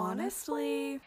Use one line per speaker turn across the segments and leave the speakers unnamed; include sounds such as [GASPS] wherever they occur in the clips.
honestly.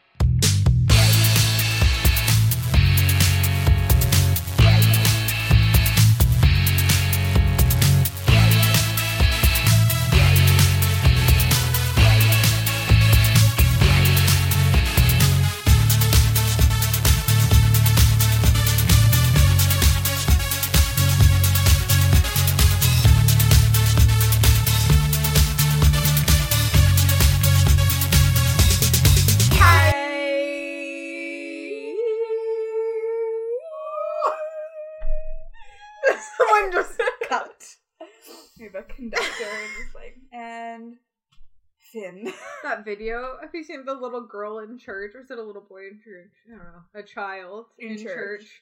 Finn. [LAUGHS]
that video. Have you seen the little girl in church, or is it a little boy in church? I don't know. A child
In
in,
church.
church.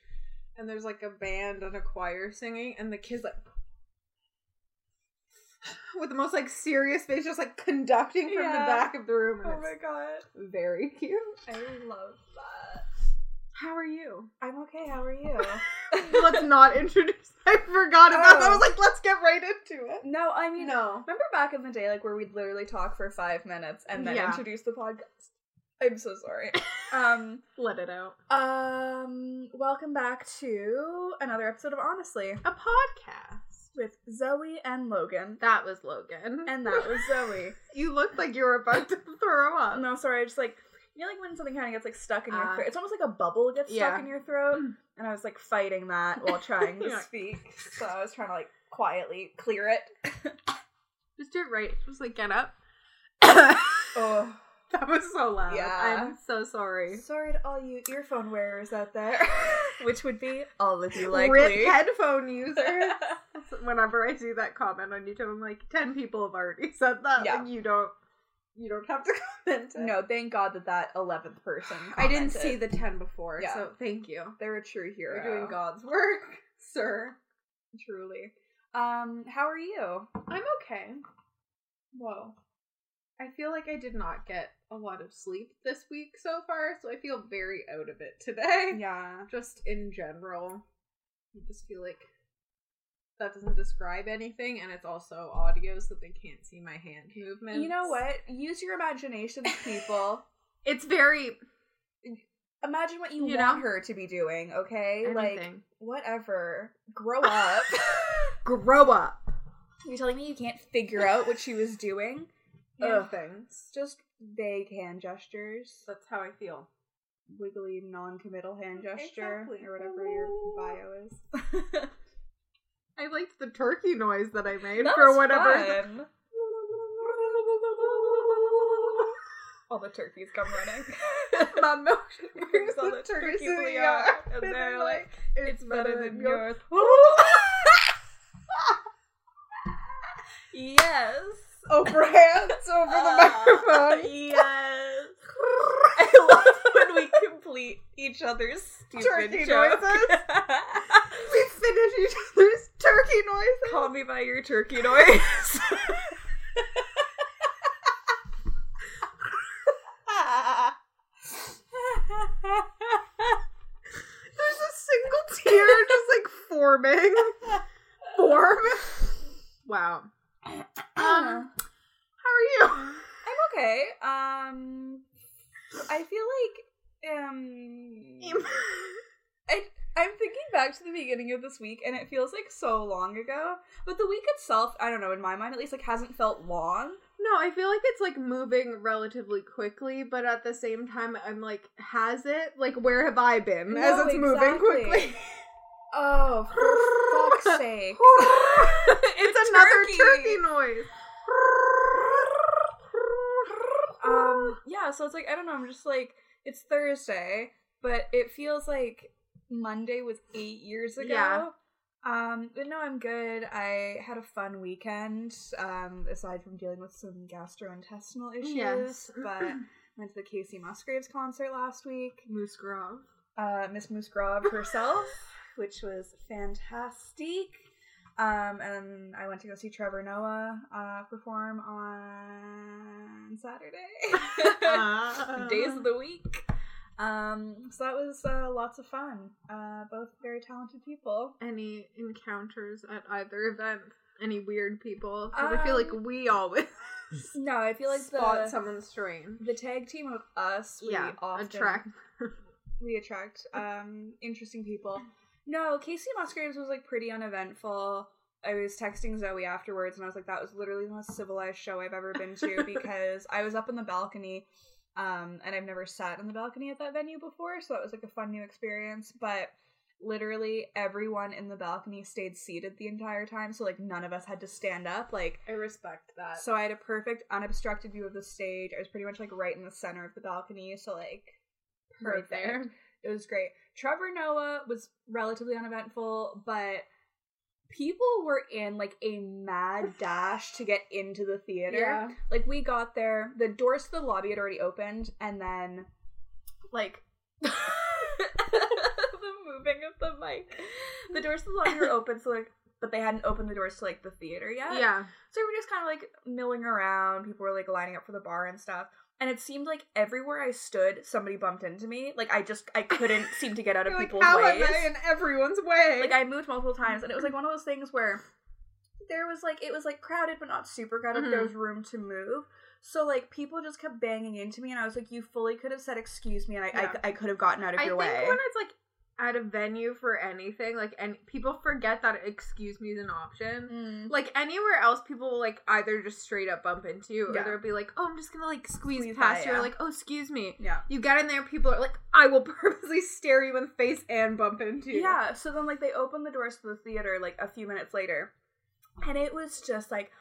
and there's like a band and a choir singing, and the kid's like [SIGHS] with the most like serious face, just like conducting from
Yeah.
the back of the room.
Oh my god.
very cute.
I love that.
How are you?
I'm okay, how are you? [LAUGHS]
let's not introduce. I forgot about that. I
Oh.
was like, let's get right into it.
no, I mean,
No.
remember back in the day, like where we'd literally talk for five minutes and then
Yeah.
introduce the podcast? I'm so sorry. [LAUGHS] um,
Let it out.
um, welcome back to another episode of Honestly
A podcast.
with Zoe and Logan.
That was Logan.
And that was Zoe. [LAUGHS]
you looked like you were about to throw up.
No, sorry, I just like you know, like when something kind of gets like stuck in your
Ah.
throat. It's almost like a bubble gets
Yeah.
stuck in your throat, and I was like fighting that while [LAUGHS] trying to
Yeah.
speak. So I was trying to like quietly clear it. [LAUGHS]
Just do it right. Just like get up. [COUGHS]
Oh,
that was so loud.
Yeah.
I'm so sorry.
sorry to all you earphone wearers out there, [LAUGHS] which would be all of you
Rip headphone users. Whenever I see that comment on YouTube, I'm like, ten people have already said that.
Yeah.
Like you don't, you don't have to [LAUGHS] comment. it.
no, thank God that that eleventh person. [SIGHS]
I didn't see the ten before.
Yeah.
So thank you.
They're a true hero.
You're doing God's work, [LAUGHS] sir.
truly. Um, how are you?
I'm okay. Whoa. I feel like I did not get a lot of sleep this week so far, so I feel very out of it today.
Yeah. [LAUGHS]
Just in general. I just feel like that doesn't describe anything, and it's also audio, so they can't see my hand movement.
You know what? Use your imagination, [LAUGHS] people.
It's very
Imagine what you,
You
want
know?
her to be doing, okay? Like whatever. Grow [LAUGHS] up.
Grow up.
You're telling me you can't figure out what she was doing?
Hand
Ugh.
things.
Just vague hand gestures.
That's how I feel.
Wiggly non-committal hand gesture
Exactly.
or whatever your bio is. [LAUGHS]
I liked the turkey noise that I made
That
for whatever.
fun. All the turkeys come running.
My motion
Brings all the
turkeys in the yard, and
and
they're like,
like,
"It's better than yours." [LAUGHS] [LAUGHS]
yes.
Over hands, over the [LAUGHS] microphone.
Yes. I love when we complete each other's stupid
Turkey
joke.
noises. [LAUGHS] we finish each other's turkey noises.
Call me by your turkey noise.
There's a single tear just like forming. Form. Wow. Um, how are you?
I'm okay. Um, I feel like um, I I'm thinking back to the beginning of this week, and it feels like so long ago. But the week itself, I don't know, in my mind at least, like hasn't felt long.
No, I feel like it's like moving relatively quickly, but at the same time, I'm like, has it? Like, where have I been as
No,
it's moving quickly? [LAUGHS]
Oh, for fuck's [LAUGHS] sake!
it's another
Turkey.
turkey noise.
Um, yeah. So it's like I don't know. I'm just like it's Thursday, but it feels like Monday was eight years ago.
Yeah.
Um, but no, I'm good. I had a fun weekend. Um, aside from dealing with some gastrointestinal issues,
Yes.
but [CLEARS THROAT] went to the Kacey Musgraves concert last week.
Moose Grove.
Uh, Miss Musgrave herself, which was fantastic. Um, and I went to go see Trevor Noah uh, perform on Saturday.
Ah. [LAUGHS]
Days of the week. Um, so that was uh, lots of fun. Uh, both very talented people.
Any encounters at either event? Any weird people? 'Cause I feel like
Um,
we always [LAUGHS]
No, I feel like
spot
the
someone strange.
the tag team of us, we
yeah,
often
attract. [LAUGHS]
we attract um interesting people. No, Kacey Musgraves was like pretty uneventful. I was texting Zoe afterwards and I was like, that was literally the most civilized show I've ever been to [LAUGHS] because I was up in the balcony, um, and I've never sat in the balcony at that venue before, so that was like a fun new experience. But literally everyone in the balcony stayed seated the entire time, so like none of us had to stand up. Like
I respect that.
so I had a perfect unobstructed view of the stage. I was pretty much like right in the center of the balcony, so like
right
perfect.
there.
It was great. Trevor Noah was relatively uneventful, but people were in like a mad [LAUGHS] dash to get into the theater.
Yeah.
Like we got there, the doors to the lobby had already opened, and then like [LAUGHS] the moving of the mic. The [LAUGHS] doors to the lobby were open, so like but they hadn't opened the doors to like the theater yet.
Yeah.
So we were just kind of like milling around. People were like lining up for the bar and stuff. And it seemed like everywhere I stood, somebody bumped into me. Like I just I couldn't [LAUGHS] seem to get out of
like,
people's
how
ways.
am I in everyone's way?
Like I moved multiple [LAUGHS] times, and it was like one of those things where there was like it was like crowded but not super crowded. but There
mm-hmm.
was room to move. So like people just kept banging into me, and I was like, "You fully could have said excuse me, and I
Yeah.
I, I could have gotten out of
I
your
think
way."
when it's like at a venue for anything, like and people forget that excuse me is an option.
Mm.
Like anywhere else, people will like either just straight up bump into you,
Yeah.
or they'll be like, "Oh, I'm just gonna like squeeze,
Squeeze
past
by,
you," or like, "Oh, excuse me."
Yeah.
You get in there, people are like, "I will [LAUGHS] purposely stare you in the face and bump into you."
Yeah, so then like they open the doors to the theater like a few minutes later, and it was just like,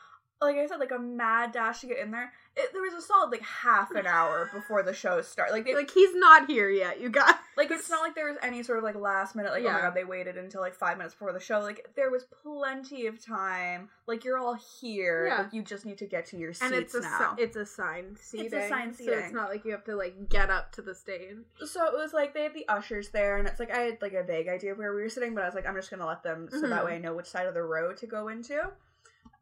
like I said, like a mad dash to get in there. It, there was a solid like half an hour before the show started. Like they, like
he's not here yet. You got
like it's not like there was any sort of like last minute like oh my god they waited until like five minutes before the show. Like there was plenty of time. Like you're all here.
Yeah.
Like you just need to get to your seats
and it's a
now.
it's assigned seating.
assigned
so it's not like you have to like get up to the stage.
so it was like they had the ushers there, and it's like I had like a vague idea of where we were sitting, but I was like, I'm just gonna let them so that
Mhm.
way I know which side of the row to go into.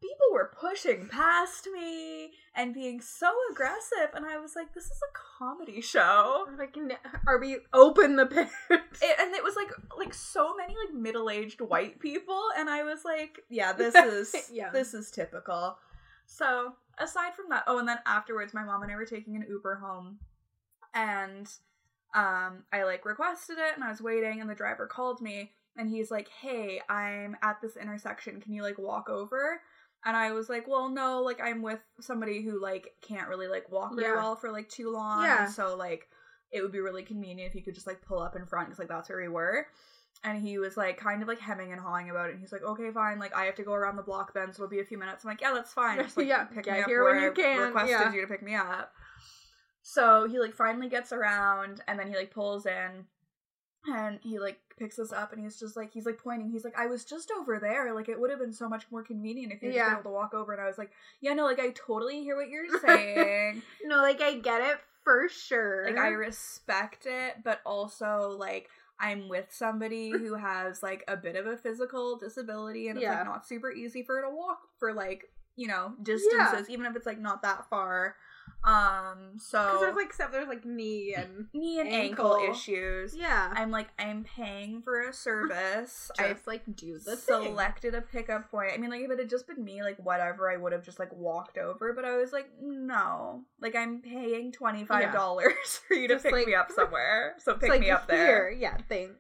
People were pushing past me and being so aggressive, and I was like, this is a comedy show.
Like, are we open the pit?
It, and it was like like so many like middle aged white people, and I was like, yeah, this [LAUGHS] is
Yeah.
this is typical. So aside from that, oh, and then afterwards, my mom and I were taking an Uber home, and um, I like requested it, and I was waiting, and the driver called me, and he's like, "Hey, I'm at this intersection. Can you like walk over?" And I was like, "Well, no, like I'm with somebody who like can't really like walk very
Yeah.
well for like too long,
Yeah.
and so like." It would be really convenient if you could just like pull up in front because like that's where we were and he was like kind of like hemming and hawing about it. And he's like, "Okay, fine. Like I have to go around the block then, so it'll be a few minutes." I'm like, "Yeah, that's fine. Just [LAUGHS] like
Yeah,
pick
get
me up
here
where
when you can.
I
can,
requested
yeah.
you to pick me up." So he like finally gets around, and then he like pulls in, and he like picks us up, and he's just like he's like pointing. He's like, "I was just over there. Like it would have been so much more convenient if you yeah.
Yeah.
able to walk over." And I was like, "Yeah, no, like I totally hear what you're [LAUGHS] saying."
no, like I get it for sure.
like I respect it, but also like I'm with somebody [LAUGHS] who has like a bit of a physical disability and it's
Yeah.
like not super easy for her to walk for like, you know, distances, even if it's like not that far. Um so because
there's like stuff. There's like knee and
knee and ankle,
ankle.
issues.
yeah.
I'm like I'm paying for a service. I [LAUGHS]
just like do the thing.
selected a pickup point. I mean, like if it had just been me, like whatever, I would have just like walked over. But I was like, no, like I'm paying twenty five dollars [LAUGHS] for you to
Just,
pick
like-
me up somewhere. [LAUGHS] So pick
like
me up
here.
there.
Yeah, thanks.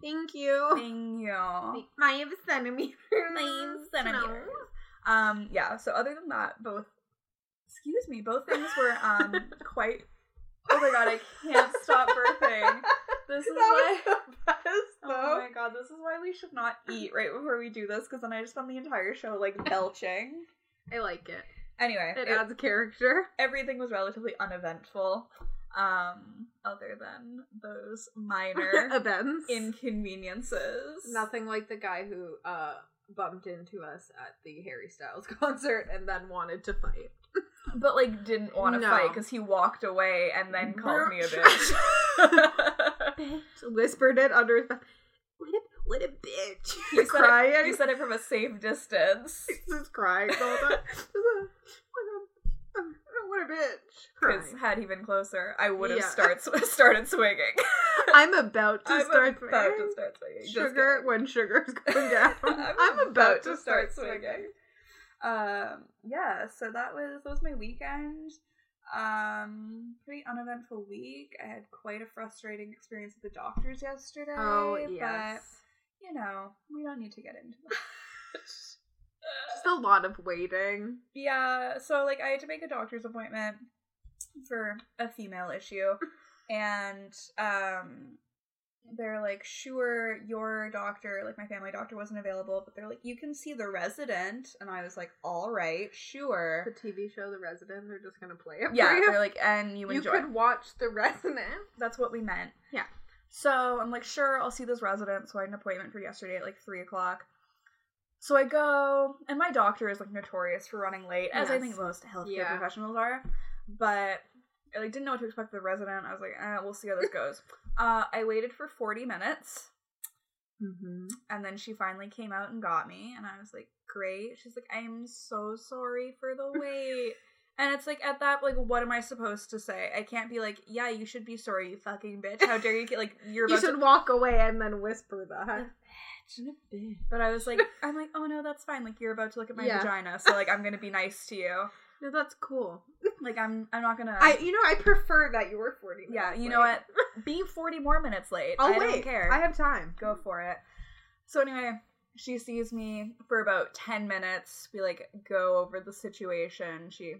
Thank you.
Thank you.
Five centimeters.
Five centimeters. Um, yeah. So other than that, both, excuse me, both things were um quite. Oh my god, I can't stop birthing. This is [LAUGHS]
That
why.
best,
Oh my god, this is why we should not eat right before we do this because then I just spend the entire show like belching.
I like it.
Anyway,
It
it-
adds character.
everything was relatively uneventful, um, other than those minor [LAUGHS]
Events.
inconveniences.
Nothing like the guy who uh bumped into us at the Harry Styles [LAUGHS] concert and then wanted to fight.
But like didn't want to
No.
fight because he walked away and then called me a
Bitch. [LAUGHS]
bitch.
Whispered it under his breath. What a, what a bitch.
he,
He's
said
crying.
It, he said it from a safe distance.
He's just crying the whole time. [LAUGHS] what a, um, what a bitch.
Because had he been closer, I would have
Yeah.
start, [LAUGHS] started swinging.
I'm about to
I'm
start
about
swinging.
to start swinging.
Sugar when sugar's going down.
I'm, about, to start swinging. Um, yeah, so that was that was my weekend. Um, pretty uneventful week. I had quite a frustrating experience with the doctors yesterday.
Oh yes.
but you know, we don't need to get into that. [LAUGHS]
Just a lot of waiting.
Yeah, so like I had to make a doctor's appointment for a female issue [LAUGHS] and um they're like sure your doctor like my family doctor wasn't available but they're like you can see the resident and i was like all right sure
The TV show The Resident, they're just gonna play it
yeah
for you.
they're like and you
you
enjoy
could watch The Resident.
that's what we meant
Yeah.
so i'm like sure i'll see this resident so i had an appointment for yesterday at like three o'clock so i go and my doctor is like notorious for running late as i think most healthcare
Yeah.
professionals are but i like didn't know what to expect the resident. I was like eh, we'll see how this goes. [LAUGHS] Uh i waited for 40 minutes.
Mm-hmm.
and then she finally came out and got me and i was like great. She's like i'm so sorry for the [LAUGHS] wait. And it's like at that like what am i supposed to say? I can't be like yeah you should be sorry you fucking bitch. How dare you get like you're
You should
to
walk away and then whisper that.
but i was like [LAUGHS] i'm like oh no that's fine. Like you're about to look at my
Yeah.
vagina so like i'm gonna be nice to you
No, that's cool. [LAUGHS]
like i'm i'm not gonna
I, you know, I prefer that you were forty.
yeah
minutes
you know
late.
what be 40 more minutes late
I'll
i
wait.
don't care
I have time.
go for it. So anyway, she sees me for about 10 minutes. We like go over the situation. She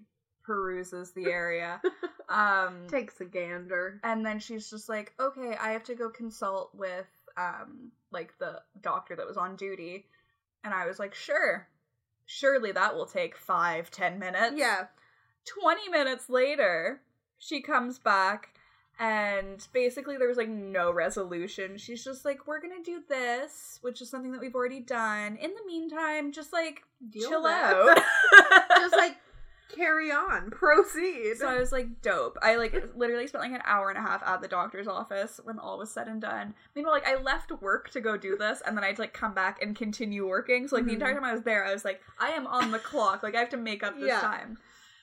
peruses the area. [LAUGHS] Um
Takes a gander.
and then she's just like, "Okay, I have to go consult with um like the doctor that was on duty." And I was like, "Sure. Surely that will take five, ten minutes."
Yeah.
20 minutes later, she comes back and basically there was like no resolution. She's just like, we're gonna do this, which is something that we've already done. In the meantime, just like
Deal
chill out. [LAUGHS]
Just like carry on, [LAUGHS] proceed.
so I was like, dope. I like literally spent like an hour and a half at the doctor's office when all was said and done. Meanwhile, like I left work to go do this, and then I had to like come back and continue working. So like the
Mhm.
entire time I was there, I was like, I am on the clock. Like I have to make up this
Yeah.
time.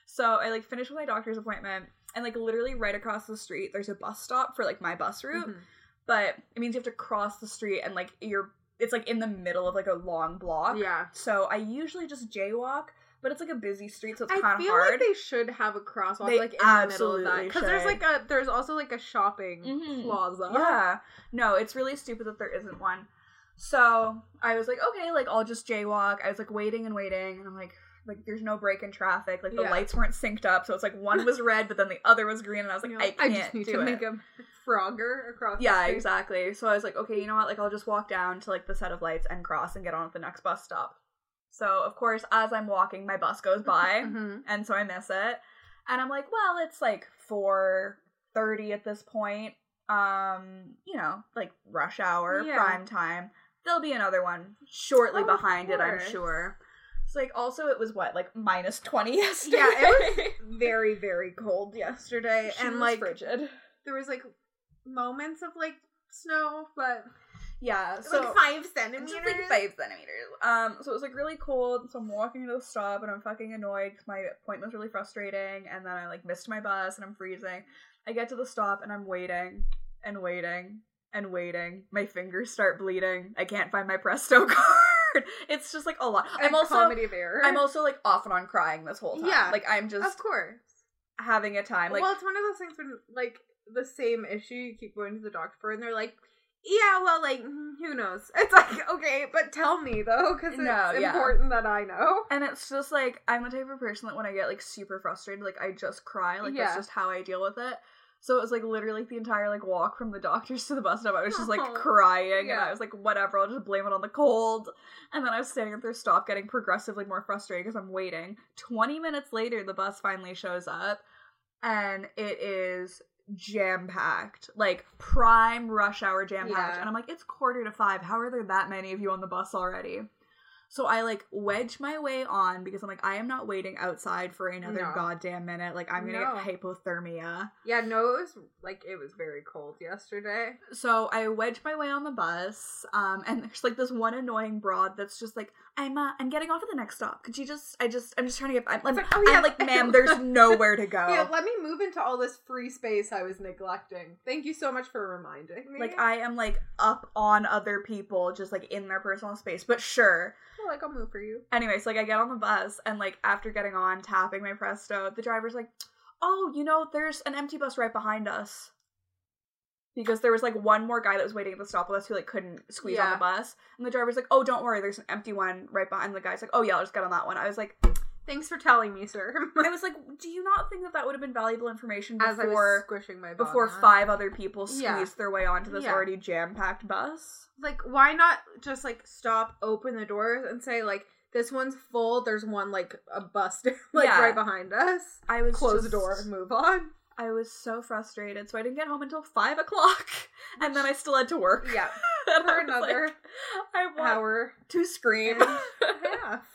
So I like finished with my doctor's appointment, and like literally right across the street, there's a bus stop for like my bus route.
Mhm.
But it means you have to cross the street, and like you're, it's like in the middle of like a long block.
Yeah.
So I usually just jaywalk, but it's like a busy street, so it's kind of hard.
I feel like they should have a crosswalk
They
like in the middle of
absolutely
that because there's like a there's also like a shopping
Mhm.
plaza.
Yeah. No, it's really stupid that there isn't one. So I was like, okay, like I'll just jaywalk. I was like waiting and waiting, and I'm like, like there's no break in traffic. Like the
Yeah.
lights weren't synced up, so it's like one was red, but then the other was green, and I was like,
You
I can't
just need
do
to
it.
make a Frogger across.
yeah, exactly. So I was like, okay, you know what? Like I'll just walk down to like the set of lights and cross and get on at the next bus stop. So of course, as I'm walking, my bus goes by. [LAUGHS]
Mhm.
and so I miss it. And I'm like, well, it's like four thirty at this point. Um, you know, like rush hour,
Yeah.
prime time. There'll be another one shortly
Oh,
behind it, I'm sure. It's like also it was what, like minus twenty [LAUGHS] yesterday.
Yeah, it was [LAUGHS] very very cold yesterday,
She
and like
frigid.
there was like moments of like snow, but
Yeah, so
like five centimeters.
just like five centimeters. Um, so it was like really cold. So I'm walking to the stop and I'm fucking annoyed because my appointment was really frustrating. And then I like missed my bus and I'm freezing. I get to the stop and I'm waiting and waiting and waiting. My fingers start bleeding. I can't find my Presto [LAUGHS] card. It's just like a lot. I'm also
comedy of error.
I'm also like off and on crying this whole time.
Yeah,
like I'm just
of course.
having a time. Like
well, it's one of those things when like the same issue you keep going to the doctor for, and they're like, "Yeah, well, like mm, who knows?" [LAUGHS] It's like, okay, but tell me though, because it's
No, yeah.
important that I know.
And it's just like I'm the type of person that when I get like super frustrated, like I just cry. Like
Yeah.
that's just how I deal with it. So it was like literally the entire like walk from the doctors [LAUGHS] to the bus stop. I was just like
Aw.
crying, and
Yeah.
I was like, whatever, I'll just blame it on the cold. And then I was standing at their stop, getting progressively more frustrated because I'm waiting. Twenty minutes later, the bus finally shows up, and it is jam packed, like prime rush hour jam packed.
Yeah.
And I'm like, it's quarter to five. How are there that many of you on the bus already? So I like wedge my way on because I'm like, I am not waiting outside for another
No.
goddamn minute. Like I'm gonna
No.
get hypothermia.
Yeah, no, it was like it was very cold yesterday.
So I wedge my way on the bus, um, and there's like this one annoying broad that's just like, I'm uh, I'm getting off at the next stop. Could you just I just I'm just trying to get I'm, I'm,
like, oh, yeah.
I'm like, [LAUGHS] ma'am, there's nowhere to [LAUGHS] go.
Yeah, let me move into all this free space I was neglecting. Thank you so much for reminding me.
Like I am like up on other people, just like in their personal space. But sure.
Oh, like I'll move for you.
Anyways, like I get on the bus and like after getting on, tapping my presto, the driver's like, Oh, you know, there's an empty bus right behind us. Because there was like one more guy that was waiting at the stop with us who like couldn't squeeze on the bus. And the driver's like, Oh, don't worry, there's an empty one right behind the guy's like, Oh yeah, I'll just get on that one. I was like
Thanks for telling me, sir.
I was like, do you not think that that would have been valuable information
As I was
before
squishing my
before
bottom.
five other people squeezed
Yeah.
their way onto this
Yeah.
already jam packed bus?
like why not just like stop open the doors and say like this one's full there's one like a bus [LAUGHS] like
Yeah.
right behind us
I was
close
just-
the door and move on
I was so frustrated, so I didn't get home until five o'clock, [LAUGHS] and then I still had to work.
yeah [LAUGHS]
And
for
like,
another
I
hour
to scream. [LAUGHS]
half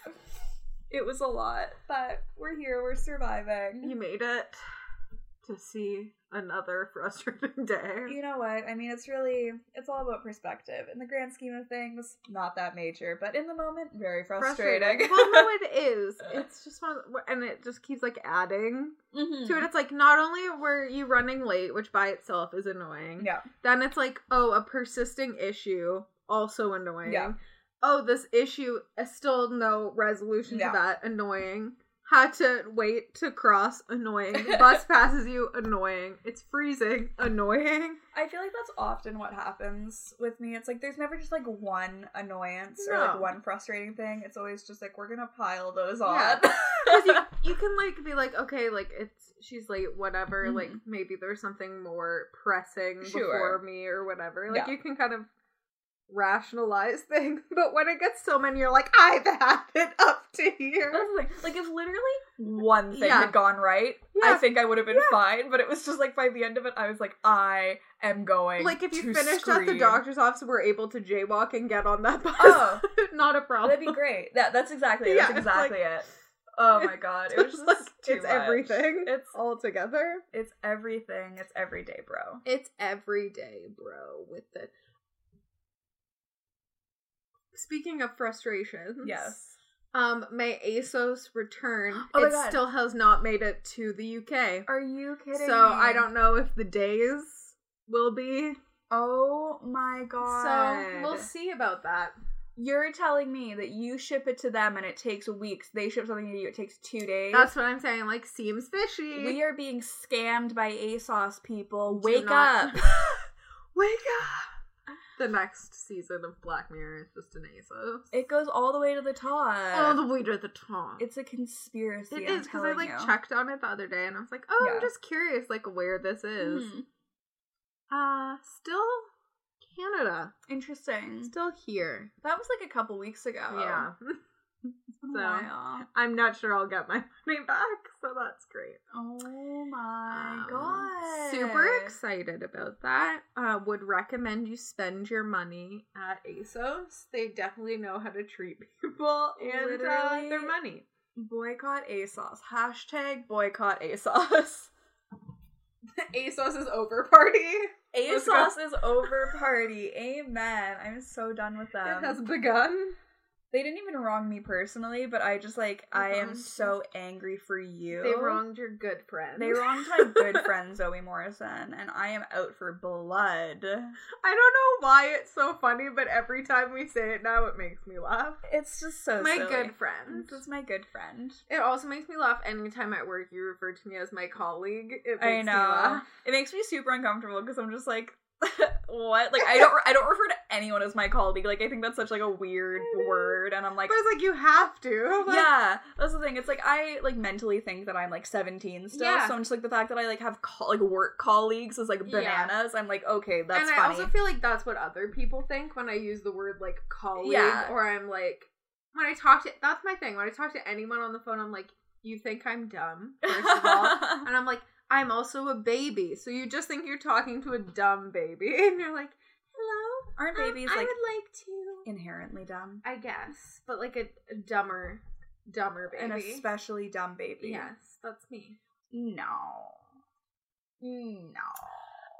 it was a lot, but we're here. We're surviving.
you made it to see another [LAUGHS] frustrating day
You know what? I mean, it's really it's all about perspective. In the grand scheme of things, not that major, but in the moment, very frustrating.
well no it is [LAUGHS] it's just one of the- and it just keeps like adding
Mhm.
to it it's like not only were you running late which by itself is annoying
Yeah.
Then it's like, oh, a persisting issue, also annoying.
Yeah.
Oh, this issue is still no resolution
Yeah.
to that, annoying. Had to wait to cross, annoying. [LAUGHS] Bus passes you, annoying. It's freezing, annoying.
I feel like that's often what happens with me. It's like there's never just like one annoyance or like one frustrating thing. It's always just like we're gonna pile those on.
Yeah. you, [LAUGHS] you can like be like, okay, like it's she's late, whatever.
Mhm.
Like maybe there's something more pressing
Sure.
before me or whatever. Like
Yeah.
you can kind of rationalize things, [LAUGHS] but when it gets so many, you're like, I've had it up to here.
That's the thing. Like if literally one thing
Yeah.
had gone right, I think I would have been fine. But it was just like by the end of it, I was like, I am going.
Like if you finished at the doctor's office, we're able to jaywalk and get on that [LAUGHS] bus.
Oh. [LAUGHS]
not a problem.
That'd be great. That that's exactly it.
Yeah,
That's
it's like-
exactly it. Oh my god, it was just
like,
too
it's
much.
everything.
It's
all together.
it's everything. It's every day, bro.
It's every day, bro. With the speaking of frustrations,
Yes.
Um, my ASOS return. [GASPS]
Oh my
it
God.
still has not made it to the UK.
Are you kidding?
So I don't know if the days will be.
Oh my god.
So we'll see about that.
You're telling me that you ship it to them and it takes weeks. They ship something to you, it takes two days.
That's what I'm saying. Like, seems fishy.
we are being scammed by ASOS people.
Do
Wake
not-
up. [LAUGHS]
Wake up! The next season of Black Mirror is just an ASOS.
It goes all the way to the top.
All the way to the top.
it's a conspiracy.
It
I'm
is because I like
you.
checked on it the other day and I was like, oh,
Yeah.
I'm just curious, like where this is.
Hmm.
Uh, still Canada,
Interesting.
still here.
That was like a couple weeks ago.
Yeah,
It's been a
So-
while.
I'm not sure I'll get my [LAUGHS] money back, so that's great.
Oh my
Um,
god.
Super excited about that. Uh, would recommend you spend your money at ASOS. They definitely know how to treat [LAUGHS] people and uh, their money.
Boycott ASOS. Hashtag boycott ASOS. [LAUGHS]
ASOS is over party.
ASOS is over party. Amen. I'm so done with them.
it has begun.
They didn't even wrong me personally, but I just like I am so angry for you.
They wronged your good friend.
They wronged my good [LAUGHS] friend Zoe Morrison, and I am out for blood.
I don't know why it's so funny, but every time we say it now, it makes me laugh.
It's just so
my
silly.
good friend.
This is my good friend.
It also makes me laugh anytime at work you refer to me as my colleague. It makes
I know. It makes me super uncomfortable because I'm just like, [LAUGHS] what? Like I don't I don't refer to anyone as my colleague. Like I think that's such like a weird [LAUGHS] word, and I'm like.
but it's like you have to. [LAUGHS] Like,
yeah, that's the thing. It's like I like mentally think that I'm like 17 still,
Yeah.
so I'm just like the fact that I like have co- like work colleagues is like
Yeah.
bananas. I'm like, okay, that's
and I
funny.
also feel like that's what other people think when I use the word like colleague,
Yeah.
or I'm like when I talk to. That's my thing. When I talk to anyone on the phone, I'm like, you think I'm dumb, first of all, and I'm like, I'm also a baby, so you just think you're talking to a dumb baby, [LAUGHS] and you're like, hello,
Aren't
um,
babies
I
like
would like to.
inherently dumb?
I guess, but like a, a dumber, dumber
An
baby.
especially dumb baby.
Yes, that's me.
No. No.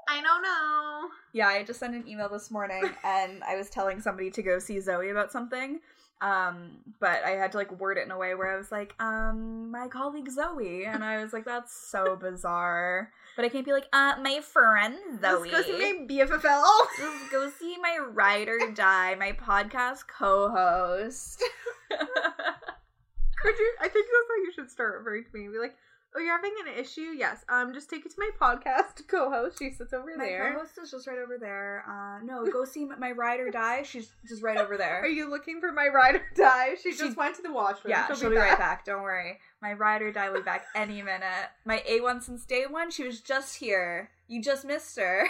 I don't know.
Yeah, I just sent an email this morning [LAUGHS] and I was telling somebody to go see Zoe about something. Um, but I had to like word it in a way where I was like, um, my colleague Zoe, and I was like, that's so [LAUGHS] bizarre. But I can't be like, uh, my friend Zoe.
Let's go see my BFFL.
Let's go see my ride or [LAUGHS] die, my podcast co-host. [LAUGHS]
Could you? I think that's how you should start referring to me. Be like, oh, you're having an issue? Yes. Um, just take it to my podcast [LAUGHS] co-host. She sits over
my
there.
co-host is just right over there. Uh, no, go see my ride or die. She's just right over there. [LAUGHS]
Are you looking for my ride or die? She,
She-
just went to the washroom.
Yeah, she'll, be, right back. Don't worry. My ride or die will be back [LAUGHS] any minute. My A1 since day one, she was just here. You just missed her.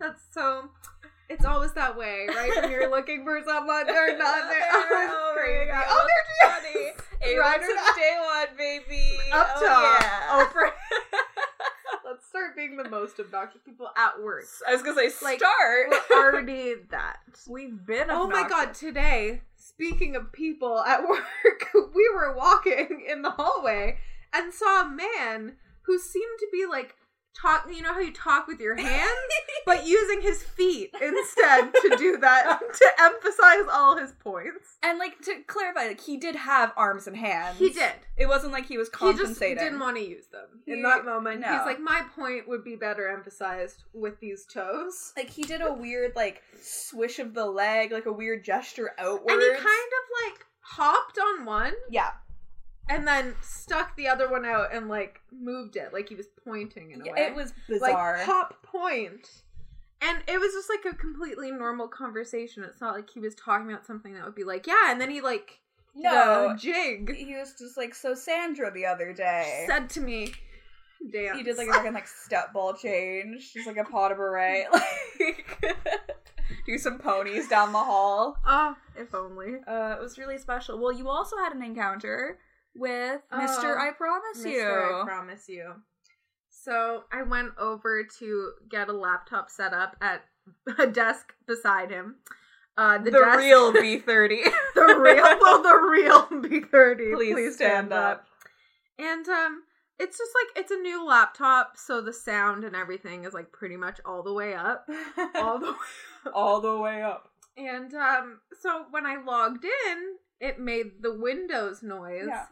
That's so. It's always that way, right? When you're looking for someone, they're not [LAUGHS] there. [LAUGHS] Oh, crazy.
my God,
Oh, she is.
A1
or
day one, baby.
Up
oh,
top.
Yeah.
Oprah. [LAUGHS] Let's start being the most obnoxious people at work.
I was gonna say
Like,
start.
We're already that.
We've been.
Oh my god, today, speaking of people at work, we were walking in the hallway and saw a man who seemed to be like talk you know how you talk with your [LAUGHS] hands? but using his feet instead to do that [LAUGHS] to emphasize all his points.
And like to clarify, like he did have arms and hands.
He did.
It wasn't like he was compensated.
He just didn't want to use them in that moment.
no.
He's like, my point would be better emphasized with these toes.
like he did a weird like swish of the leg, like a weird gesture outwards.
And he kind of like hopped on one
yeah,
and then stuck the other one out and like moved it like he was pointing in a way.
it was bizarre.
Like hop point. And it was just like a completely normal conversation. It's not like he was talking about something that would be like, yeah, and then he like
no,
jig
he was just like so. Sandra the other day
said to me, "Damn."
he did like a fucking like step ball change, just like a pas de bourrée, [LAUGHS] like [LAUGHS] do some ponies down the hall.
Oh, if only.
Uh, it was really special. Well, you also had an encounter with
Oh,
Mister. I promise You
Mister,
you.
I promise you. So I went over to get a laptop set up at [LAUGHS] a desk beside him. Uh, the,
the
desk,
real [LAUGHS] B thirty.
the real, [LAUGHS] well, the real B30.
Please, stand, up.
And um, it's just like it's a new laptop, so the sound and everything is like pretty much all the way up, all the way.
all the way up.
And um, so when I logged in, it made the Windows noise.
Yeah.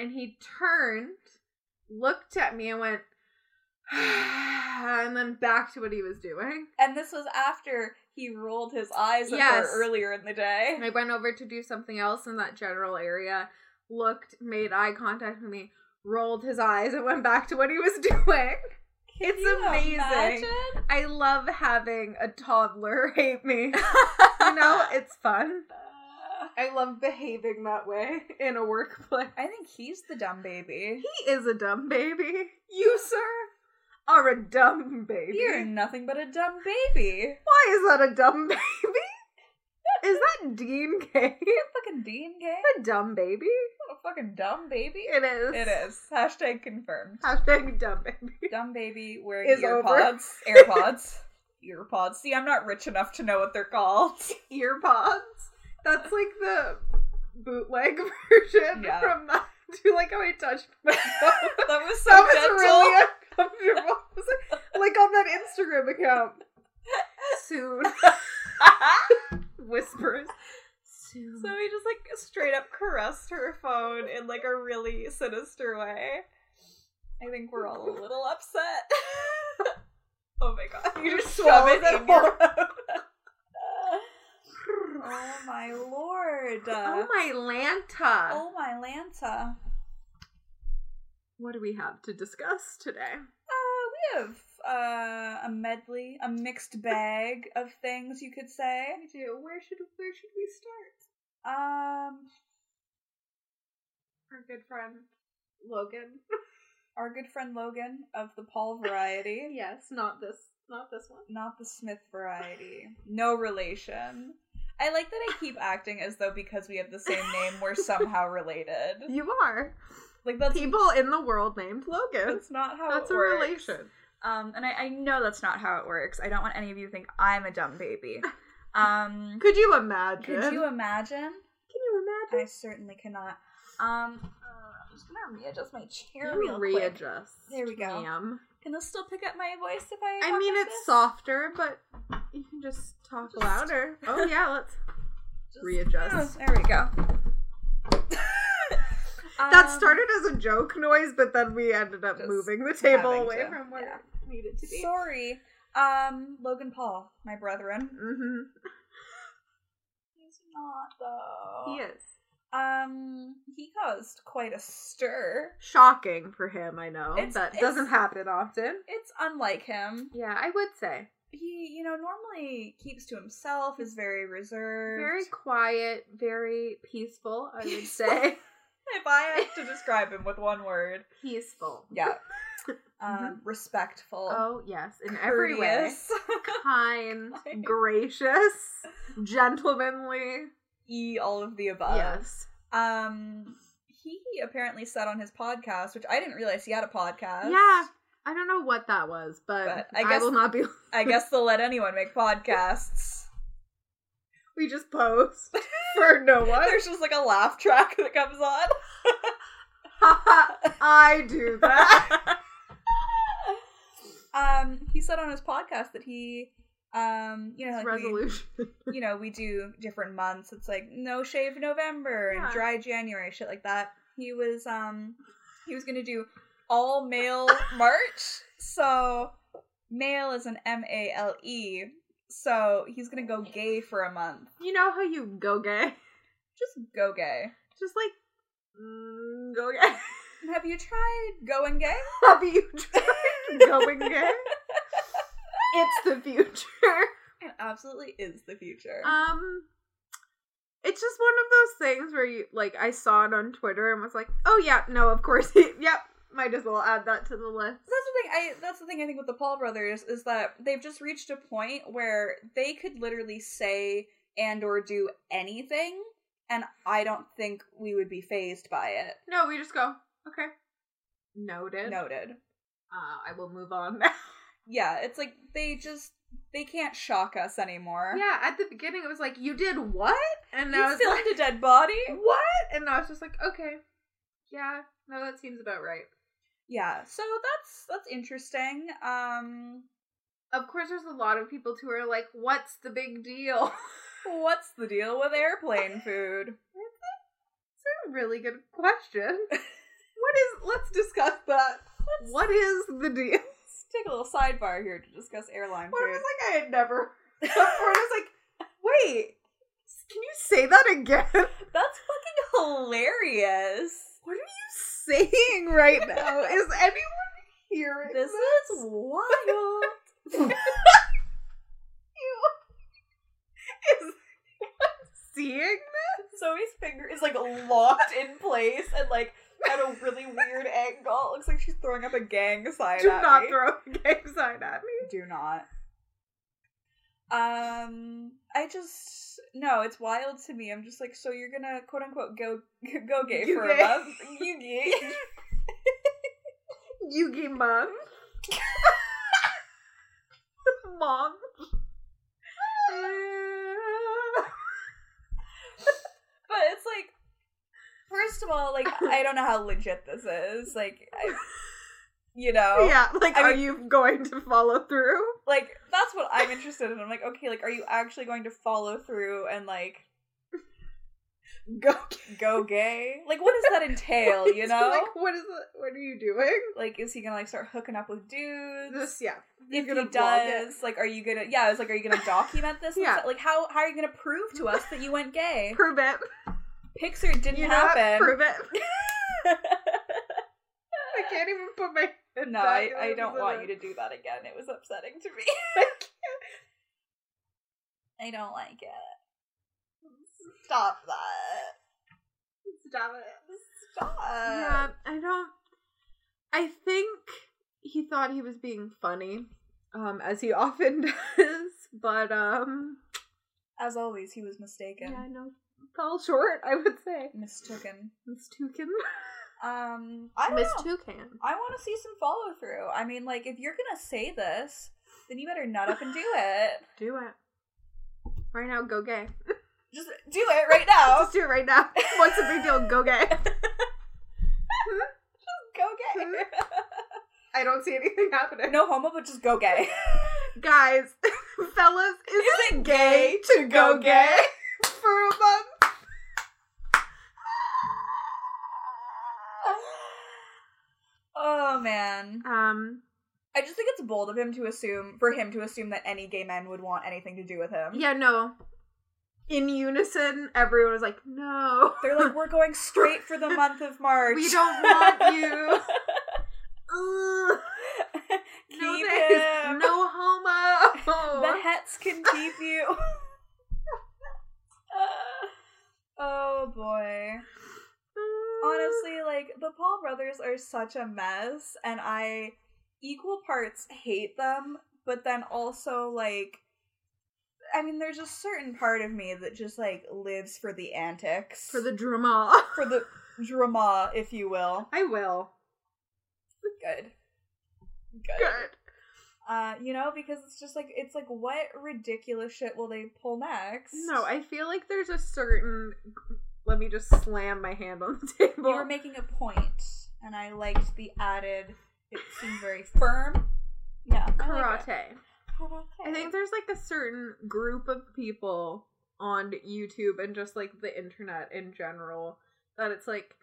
And he turned, looked at me, and went, [SIGHS] and then back to what he was doing.
And this was after he rolled his eyes at
Yes.
her earlier in the day.
I went over to do something else in that general area, looked, made eye contact with me, rolled his eyes, and went back to what he was [LAUGHS] doing. It's
you
amazing.
imagine?
I love having a toddler [LAUGHS] hate me. [LAUGHS] You know, it's fun. I love behaving that way [LAUGHS] in a workplace.
I think he's the dumb baby.
He is a dumb baby. You, sir, are a dumb baby.
You're nothing but a dumb baby.
Why is that a dumb [LAUGHS] baby? is that Dean Gay?
Fucking Dean gay?
a dumb baby?
A fucking dumb baby?
It is.
It is. Hashtag confirmed.
Hashtag dumb baby.
Dumb baby wearing
Is
earpods.
over.
AirPods. [LAUGHS] Earpods. See, I'm not rich enough to know what they're called.
Earpods. That's like the bootleg [LAUGHS] version
Yeah.
from that. Do you like how I touched my [LAUGHS] phone?
that was so
that was
gentle.
really uncomfortable. [LAUGHS] Was like, like on that Instagram account. Soon. Whispers. Soon.
So he just like straight up caressed her phone in like a really sinister way. I think we're all a little upset. oh my god. You just shove it
it
in your mouth. Oh my lord.
oh my Lanta.
Oh my Lanta.
What do we have to discuss today?
Uh, we have uh, a medley, a mixed bag of things you could say.
I do. Where should where should we start?
Um,
Our good friend Logan.
our good friend Logan of the Paul [LAUGHS] variety.
yes, not this not this one.
Not the Smith variety. No relation. I like that I keep acting as though because we have the same name, we're somehow related. [LAUGHS]
You are.
Like that's
People in the world named Logan.
that's not how
That's a
works.
relation.
Um, and I, I know that's not how it works. I don't want any of you to think I'm a dumb baby. [LAUGHS] Um,
Could you imagine?
could you imagine?
Can you imagine?
I certainly cannot. Um, uh, I'm just gonna readjust my chair
You
real quick.
readjust.
There we go.
ma'am.
Can this still pick up my voice if I?
I mean,
like
it's
this?
softer, but you can just talk
Just-
louder. [LAUGHS] Oh yeah, let's.
Just-
readjust.
Oh, there we go. [LAUGHS]
that
Um,
started as a joke noise, but then we ended up moving the table away
to,
from where
yeah.
it needed to be.
Sorry. Um, Logan Paul, my brethren.
hmm
He's not though.
He is
Um, he caused quite a stir.
shocking for him. I know
It's-
that
it's-
doesn't happen often.
It's unlike him.
Yeah, I would say
He, you know, normally keeps to himself, is very reserved.
very quiet, very peaceful. I would say [LAUGHS]
If I had to describe him with one word,
peaceful.
yeah. [LAUGHS] Um, respectful.
Oh yes, in every way, [LAUGHS] kind,
Kind.
gracious, gentlemanly.
E all of the above.
yes.
Um, he apparently said on his podcast, which I didn't realize he had a podcast.
Yeah. I don't know what that was, but,
But
I,
I guess-
will not be. [LAUGHS]
I guess they'll let anyone make podcasts.
we just post for no [LAUGHS] one.
There's just like a laugh track that comes on. [LAUGHS]
I do that.
um, he said on his podcast that he, um, you know, like we,
resolution.
you know, we do different months. It's like no shave November and dry January, shit like that. He was, um, he was gonna do all male [LAUGHS] March. So male is an M A L E. So he's gonna go gay for a month.
You know how you go gay?
Just go gay.
Just like mm, go gay. [LAUGHS]
Have you tried going gay?
Have you tried [LAUGHS] going gay? It's the future.
It absolutely is the future.
Um it's just one of those things where you like I saw it on Twitter and was like, "Oh yeah, no, of course. yep, might as well add that to the list."
that's the thing. I that's the thing I think with the Paul brothers is that they've just reached a point where they could literally say and or do anything, and I don't think we would be phased by it.
No, we just go, "Okay. Noted.
Noted.
Uh, I will move on now." [LAUGHS]
Yeah, it's like they just they can't shock us anymore.
yeah, at the beginning it was like, "You did what?" And now it's like,
a dead body.
"What?" And I was just like, "Okay. Yeah, no, that seems about right."
Yeah, so that's that's interesting. Um,
Of course, there's a lot of people who are like, "What's the big deal?"
what's the deal with airplane food? [LAUGHS]
It's a really good question. [LAUGHS] what is? Let's discuss that. What is the deal?
Let's take a little sidebar here to discuss airline
What if
food.
it's like I had never [LAUGHS] before? I was like, wait, can you say that again?
That's fucking hilarious.
What are you saying right now? Is anyone hearing
This
this?
is wild. [LAUGHS]
You is seeing this?
Zoe's finger is like locked in place and like at a really weird angle. It looks like she's throwing up a gang sign
Do not
me.
throw a [LAUGHS] gang sign at me.
Do not. Um, I just no, it's wild to me. I'm just like, so you're gonna quote unquote go [LAUGHS] go gay
You
for
gay.
a month? [LAUGHS] You gay?
Yugi mom. [LAUGHS] mom.
But it's like, first of all, like I don't know how legit this is. Like, I, you know,
yeah, like,
I
are
mean-
you going to follow through?
like that's what I'm interested in. I'm like, okay, like, are you actually going to follow through and like [LAUGHS]
Go.
go gay? Like, what does that [LAUGHS] entail? You know,
like, what is it? What are you doing?
like, is he gonna like start hooking up with dudes?
Just yeah.
if
You're
he
gonna vlog it.
does, like, are you gonna? Yeah, I was like, are you gonna [LAUGHS] document this?
Yeah.
Like, how how are you gonna prove to us that you went gay?
Prove it.
Pixar didn't
You
happen.
Prove it. I can't even put my
no, I, I don't want you to do that again. It was upsetting to me. [LAUGHS] I don't like it. Stop that.
Stop it.
Stop.
yeah, I don't. I think he thought he was being funny, um, as he [LAUGHS] often does. But um,
As always, he was mistaken.
yeah, I know. Fell short, I would say.
Mistaken.
Miss [LAUGHS] Toucan.
Um, I
Miss
know.
Toucan.
I want to see some follow through. I mean, like, if you're gonna say this, then you better nut up and do it. [LAUGHS]
Do it. Right now, go gay. [LAUGHS]
Just do it right now. [LAUGHS]
Just do it right now. What's the big deal? Go gay.
go gay.
I don't see anything happening.
no homo, but just go gay.
Guys, fellas, is,
Is
it gay
gay
to go gay? For for a month.
Man.
Um,
I just think it's bold of him to assume for him to assume that any gay men would want anything to do with him.
yeah, no. In unison, everyone was like, "No."
They're like, we're going straight for the [LAUGHS] month of March.
We don't want [LAUGHS] you.
Keep
no,
him.
no homo.
The hets can keep you. [LAUGHS] oh boy. Honestly, [LAUGHS] like the Paul brothers are such a mess, and I equal parts hate them, but then also like I mean, there's a certain part of me that just like lives for the antics.
for the drama. [LAUGHS]
for the drama, if you will.
I will.
Good. Good.
Good.
Uh, you know, because it's just like it's like what ridiculous shit will they pull next?
No, I feel like there's a certain. Let me just slam my hand on the [LAUGHS] table.
you were making a point, and I liked the added. It seemed very firm. Yeah, I like
karate. I think there's like a certain group of people on YouTube and just like the internet in general that it's like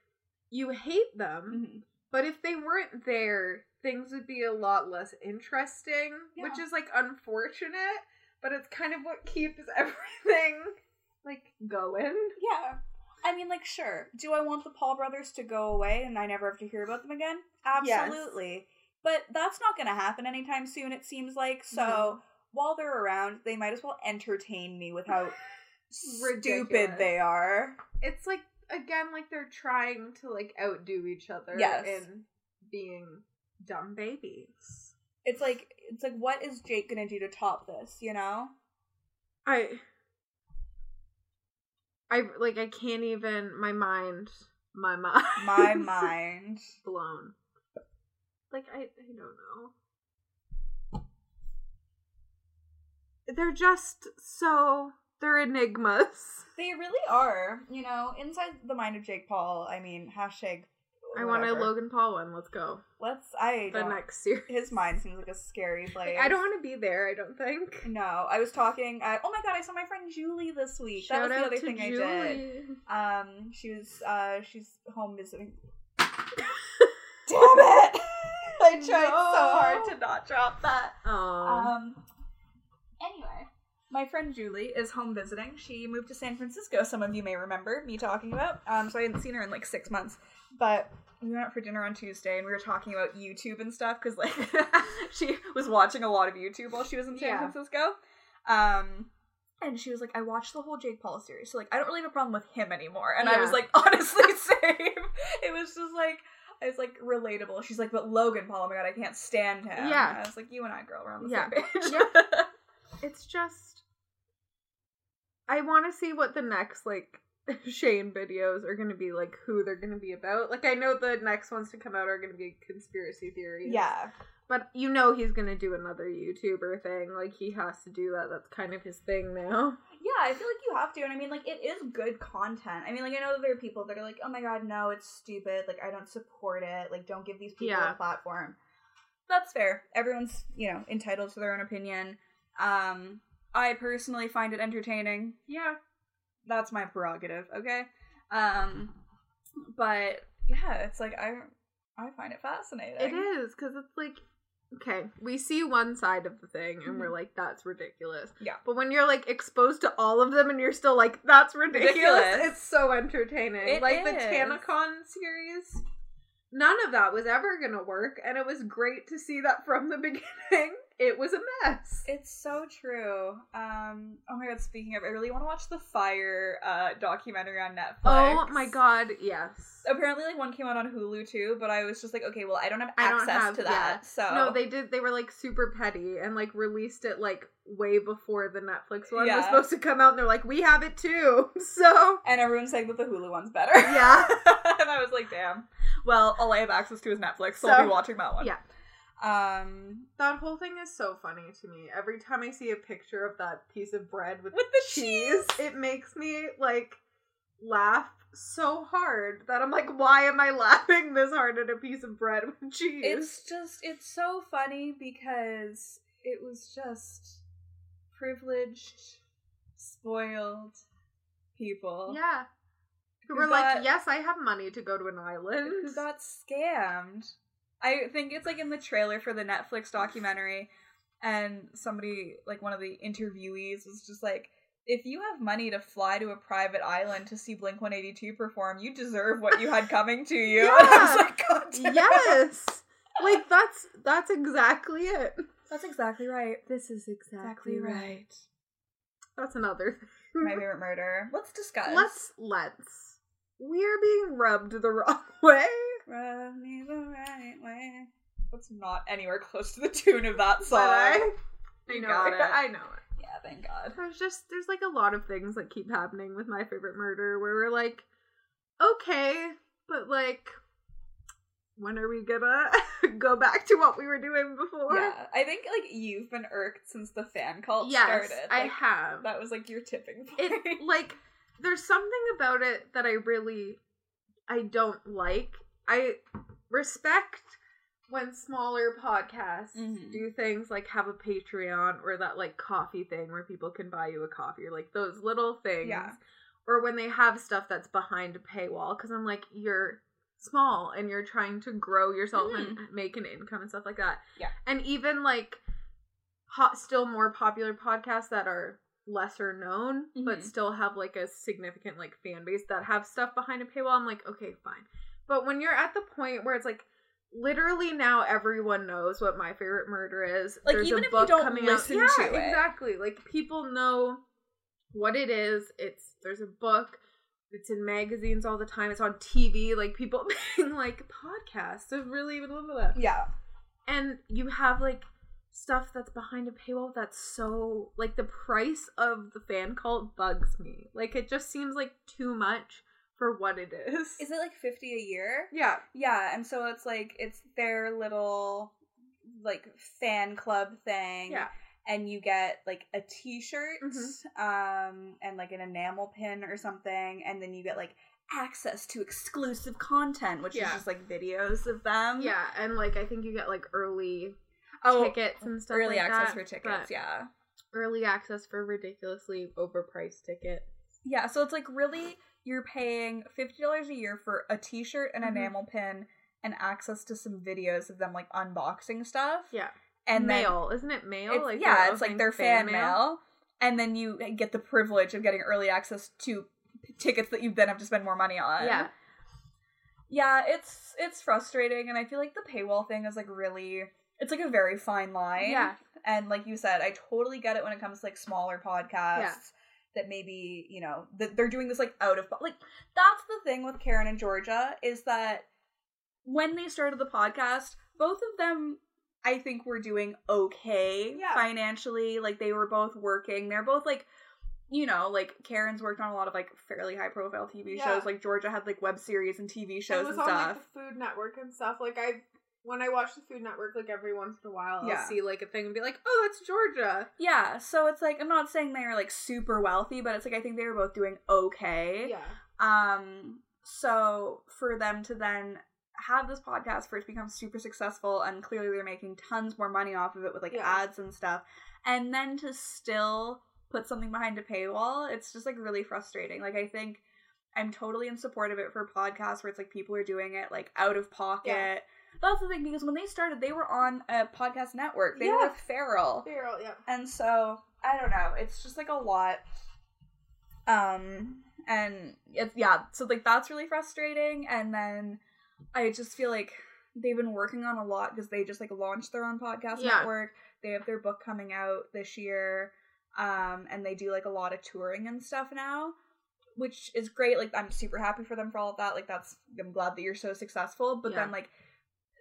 you hate them,
Mhm.
but if they weren't there, things would be a lot less interesting, which is like unfortunate, but it's kind of what keeps [LAUGHS] everything like going.
Yeah. I mean, like, sure. Do I want the Paul brothers to go away and I never have to hear about them again?
Yes.
Absolutely. But that's not going to happen anytime soon, it seems like. So
No.
while they're around, they might as well entertain me with how [LAUGHS] stupid they are.
It's like again like they're trying to like outdo each other
Yes.
in being dumb babies.
It's like, it's like, what is Jake going to do to top this, you know?
I I like I can't even my mind my mind
My [LAUGHS] mind.
blown. Like I I don't know. They're just so they're enigmas.
They really are. You know, inside the mind of Jake Paul, I mean, hashtag.
I want a. Logan Paul one. Let's go.
Let's. I
The next series.
His mind seems like a scary place.
Like, I don't want to be there. I don't think.
No, I was talking. I, oh my god, I saw my friend Julie this week.
Shout
that was the other thing I did. Um, she was. Uh, she's home visiting. [LAUGHS] Damn it! [LAUGHS] I tried so hard to not drop that. Um. Anyway, my friend Julie is home visiting. She moved to San Francisco. Some of you may remember me talking about. Um, so I hadn't seen her in like six months, but we went out for dinner on Tuesday and we were talking about YouTube and stuff because like [LAUGHS] she was watching a lot of YouTube while she was in San
Yeah.
Francisco. Um. And she was like, I watched the whole Jake Paul series, so like I don't really have a problem with him anymore. And I was like, [LAUGHS] honestly, same. It was just like it's like relatable. She's like, but Logan Paul, oh my god, I can't stand him.
Yeah.
And I was like, you and I, girl, we're on the
Yeah.
same page.
Yeah. [LAUGHS] it's just I want to see what the next like [LAUGHS] Shane videos are going to be like who they're going to be about. Like I know the next ones to come out are going to be conspiracy theories.
yeah.
But you know he's going to do another YouTuber thing. Like he has to do that. That's kind of his thing now.
Yeah, I feel like you have to. And I mean, like, it is good content. I mean, like, I know that there are people that are like, oh my god, no, it's stupid. Like, I don't support it. Like, don't give these people
Yeah.
a platform. That's fair. Everyone's, you know, entitled to their own opinion. Um, I personally find it entertaining.
Yeah.
That's my prerogative, okay? Um, but yeah, it's like, I, I find it fascinating.
It is cuz it's like okay, we see one side of the thing and we're like that's ridiculous.
Mm-hmm. Yeah.
But when you're like exposed to all of them and you're still like that's ridiculous,
Ridiculous.
it's so entertaining.
It
like the
is.
TanaCon series, none of that was ever to work and it was great to see that from the [LAUGHS] beginning. It was a mess.
It's so true. Um, oh my god, speaking of, I really want to watch the Fyre uh, documentary on Netflix.
oh my god, yes.
Apparently, like one came out on Hulu too, but I was just like, okay, well, I don't have access
don't have
to that,
yeah.
so
No, they did. They were like super petty and like released it like way before the Netflix one was supposed to come out. And they're like, we have it too. [LAUGHS] So
and everyone's saying that the Hulu one's better.
Yeah. [LAUGHS]
and I was like, damn. Well, all I have access to is Netflix, so, I'll be watching that one.
yeah.
Um,
that whole thing is so funny to me. Every time I see a picture of that piece of bread with,
with the cheese.
it makes me like laugh so hard that I'm like, why am I [LAUGHS] laughing this hard at a piece of bread with cheese?
It's just, it's so funny because it was just privileged, spoiled, people.
Yeah. Who
Who
were
got-
like, yes, I have money to go to an island.
Who got scammed. I think it's like in the trailer for the Netflix documentary, and somebody, like one of the interviewees, was just like, if you have money to fly to a private island to see Blink 182 perform, you deserve what you had [LAUGHS] coming to you. [LAUGHS]
Yeah.
was like, God damn.
yes. Like that's that's exactly it.
That's exactly right.
This is exactly, right. That's another thing.
My [LAUGHS] favorite murder. Let's discuss.
Let's let's. We are being rubbed the wrong way.
Rub me the right way. That's not anywhere close to the tune of that song.
I, I know it.
it.
I know it.
Yeah, thank God.
There's just there's like a lot of things that keep happening with my favorite murder where we're like, okay, but like, when are we gonna [LAUGHS] go back to what we were doing before?
Yeah, I think like you've been irked since the fan cult
Yes,
started.
I have.
That was like your tipping point.
it [LAUGHS] like there's something about it that I really I don't like. I respect when smaller podcasts
Mhm.
do things like have a Patreon or that like coffee thing where people can buy you a coffee or like those little things.
Yeah.
Or when they have stuff that's behind a paywall cuz I'm like you're small and you're trying to grow yourself and make an income and stuff like that.
Yeah.
And even like hot still more popular podcasts that are lesser known but
Mhm.
still have like a significant like fan base that have stuff behind a paywall i'm like okay fine but when you're at the point where it's like literally now everyone knows what my favorite murder is
Like,
There's
even
a
if you don't
coming
listen
out.
to
yeah,
it.
exactly. Like people know what it is. It's there's a book. It's in magazines all the time. It's on tv like people [LAUGHS] being like podcasts of really blah, blah, blah.
Yeah.
and you have like stuff that's behind a paywall that's so like the price of the fan cult bugs me. Like it just seems like too much for what it is
Is it like 50 a year?
yeah
Yeah, and so it's like it's their little like fan club thing.
yeah
And you get like a t-shirt
Mhm.
um and like an enamel pin or something and then you get like access to exclusive content which
Yeah.
is just like videos of them.
yeah and like i think you get like early
Oh,
tickets and stuff
early
like
access
that,
for tickets, yeah.
early access for ridiculously overpriced tickets
Yeah, so it's like really you're paying fifty dollars a year for a T-shirt and
Mhm.
enamel pin and access to some videos of them like unboxing stuff.
yeah
and then
mail isn't it mail
it's-
like
yeah, it's like their fan mail. and then you get the privilege of getting early access to tickets that you then have to spend more money on.
yeah
yeah, it's it's frustrating, and I feel like the paywall thing is like really. It's like a very fine line.
yeah
And like you said, I totally get it when it comes to like smaller podcasts
Yeah.
That maybe, you know, that they're doing this like out of like that's the thing with Karen and Georgia is that when they started the podcast, both of them I think were doing okay
Yeah.
financially. Like they were both working. They're both like you know, like Karen's worked on a lot of like fairly high profile TV
Yeah.
shows. Like Georgia had like web series and TV shows
it was
and
on
stuff.
like the Food Network and stuff. Like I, when I watch the Food Network, like every once in a while,
Yeah.
I'll see like a thing and be like, "Oh, that's Georgia."
yeah, so it's like I'm not saying they are like super wealthy, but it's like I think they were both doing okay.
Yeah,
Um, so for them to then have this podcast for it to become super successful, and clearly they're making tons more money off of it with like
Yeah.
ads and stuff, and then to still put something behind a paywall, it's just like really frustrating. Like I think I'm totally in support of it for podcasts where it's like people are doing it like out of pocket.
Yeah.
That's the thing because when they started, they were on a podcast network. They were with Feral.
Feral. Yeah,
And so I don't know. It's just like a lot. Um and it's yeah, so like that's really frustrating and then I just feel like they've been working on a lot because they just like launched their own podcast
Yeah.
network. They have their book coming out this year. Um and they do like a lot of touring and stuff now, which is great. Like I'm super happy for them for all of that. Like that's I'm glad that you're so successful, but
Yeah.
then like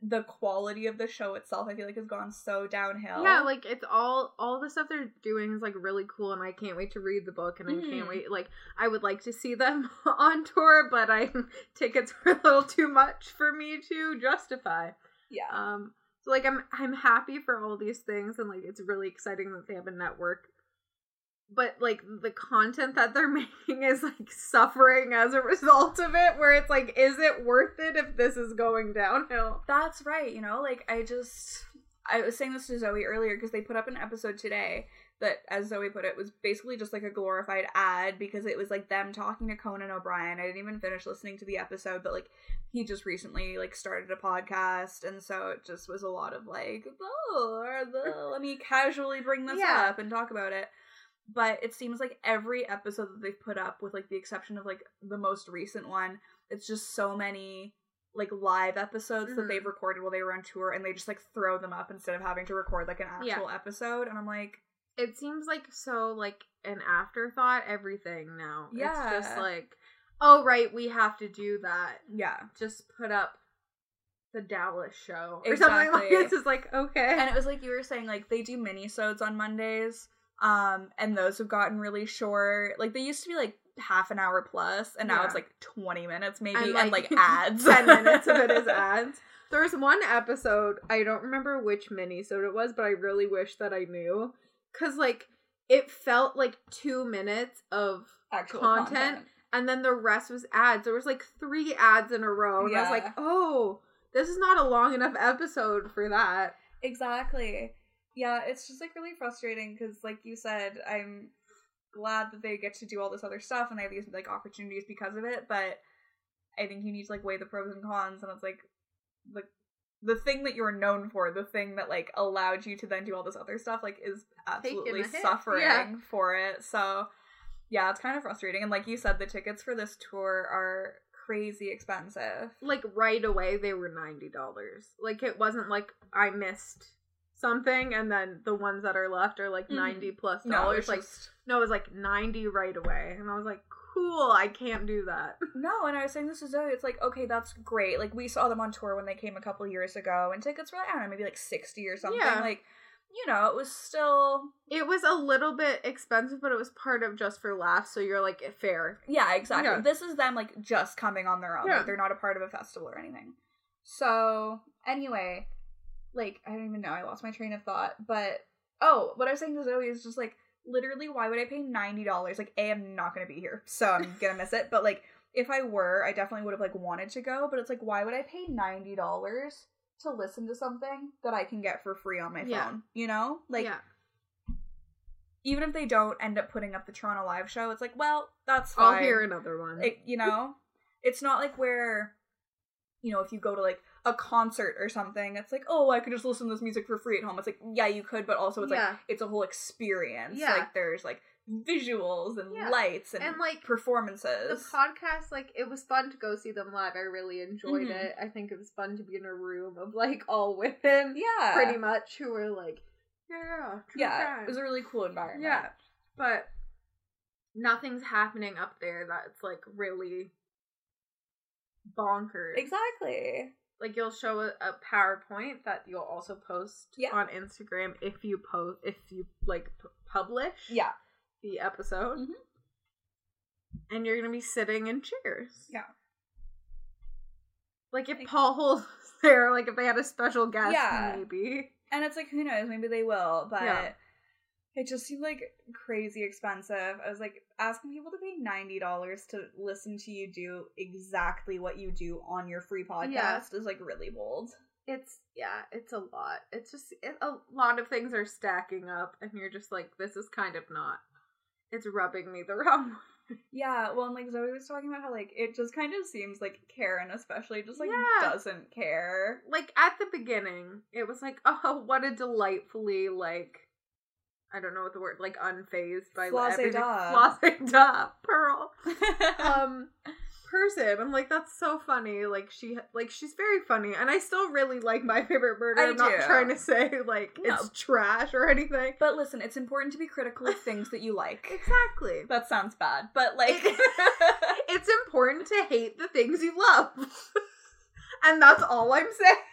the quality of the show itself I feel like has gone so downhill.
yeah. Like it's all all the stuff they're doing is like really cool, and I can't wait to read the book, and I
Mhm.
can't wait. Like I would like to see them [LAUGHS] on tour, but I [LAUGHS] tickets were a little too much for me to justify.
yeah.
Um, so like I'm I'm happy for all these things, and like it's really exciting that they have a network. But like the content that they're [LAUGHS] making is like suffering as a result of it, where it's like, is it worth it if this is going downhill?
That's right, you know, like I just I was saying this to Zoe earlier because they put up an episode today that, as Zoe put it, was basically just like a glorified ad because it was like them talking to Conan O'Brien. I didn't even finish listening to the episode, but like he just recently like started a podcast, and so it just was a lot of like, oh, the, let me casually bring this
Yeah.
up and talk about it. But it seems like every episode that they've put up, with like the exception of like the most recent one, it's just so many like live episodes that
Mhm.
they've recorded while they were on tour and they just like throw them up instead of having to record like an
Yeah.
actual episode and i'm like
It seems like so like an afterthought everything now. It's just like, oh right, we have to do that.
yeah
Just put up the Dallas show or something like
Exactly. [LAUGHS]
this. Is like okay,
and it was like you were saying like they do mini-sodes on mondays um and those have gotten really short like they used to be like half an hour plus and now
Yeah.
it's like 20 minutes maybe
And,
and
like,
like, [LAUGHS] ads
10 minutes of it is [LAUGHS] ads. There was one episode, I don't remember which mini it was, but I really wish that I knew. Cause like it felt like two minutes of
actual
content.
content,
and then the rest was ads. There was like three ads in a row. And I was like, oh, this is not a long enough episode for that.
Exactly. Yeah, it's just like really frustrating because, like you said, I'm glad that they get to do all this other stuff and they have these like opportunities because of it. But I think you need to like weigh the pros and cons, and it's like the the thing that you're known for, the thing that like allowed you to then do all this other stuff, like is absolutely suffering
Yeah.
for it. So yeah, it's kind of frustrating. And like you said, the tickets for this tour are crazy expensive.
Like right away, they were $90. Like it wasn't like I missed something and then the ones that are left are like
Mhm.
90 plus
No,
dollars.
it's
like,
just
no, it was like 90 right away. And I was like, cool, I can't do that. [LAUGHS]
No, and I was saying this to Zoe. It's like, okay, that's great. Like we saw them on tour when they came a couple years ago, and tickets were like, I don't know, maybe like sixty or something.
Yeah.
Like, you know, it was still
It was a little bit expensive, but it was part of Just for Laughs, so you're like, fair.
yeah, exactly.
Yeah.
This is them like just coming on their own.
Yeah.
Like, they're not a part of a festival or anything. So anyway, like I don't even know. I lost my train of thought. But oh, what I was saying to Zoe is just like literally, why would I pay ninety dollars? Like, a, I'm not gonna be here, so I'm gonna miss it. But like, if I were, I definitely would have like wanted to go. But it's like, why would I pay ninety dollars to listen to something that I can get for free on my phone?
Yeah.
You know, like
yeah.
even if they don't end up putting up the Toronto live show, it's like, well, that's fine.
I'll hear another one.
It, you know, it's not like where, you know, if you go to like a concert or something, it's like, oh, I could just listen to this music for free at home. It's like, yeah, you could, but also it's
Yeah.
like it's a whole experience.
Yeah.
Like there's like visuals and
Yeah.
lights and,
And, like,
performances.
the podcast, like, it was fun to go see them live. I really enjoyed
Mhm.
it. I think it was fun to be in a room of, like, all women,
yeah,
pretty much, who were like, yeah, yeah. crime."
It was a really cool environment.
Yeah. But nothing's happening up there that's, like, really bonkers.
exactly.
Like, you'll show a, a PowerPoint that you'll also post
Yeah.
on Instagram if you post, if you, like, p- publish
Yeah,
the episode.
Mhm.
And you're gonna be sitting in chairs.
Yeah.
Like if
Like-
Paul Holes was [LAUGHS] there, like if they had a special guest,
Yeah.
maybe.
and it's like who knows? Maybe they will, but.
Yeah.
It just seemed like crazy expensive. I was like asking people to pay ninety dollars to listen to you do exactly what you do on your free podcast
Yeah.
is like really bold.
It's yeah, it's a lot. It's just it, a lot of things are stacking up, and you're just like, this is kind of not. It's rubbing me the [LAUGHS] wrong way.
Yeah, well, and like Zoe was talking about how like it just kind of seems like Karen, especially, just like
Yeah.
doesn't care.
Like at the beginning, it was like, [LAUGHS] oh, what a delightfully like. I don't know what the word like unfazed by
Flase da. [LAUGHS]
Flase da, pearl. [LAUGHS] um person. I'm like, that's so funny. Like she, like she's very funny, and I still really like my favorite murder.
I
I'm not trying to say like
No.
it's trash or anything.
but listen, it's important to be critical of things that you like.
Exactly.
That sounds bad, but like, [LAUGHS]
it's important to hate the things you love, and that's all I'm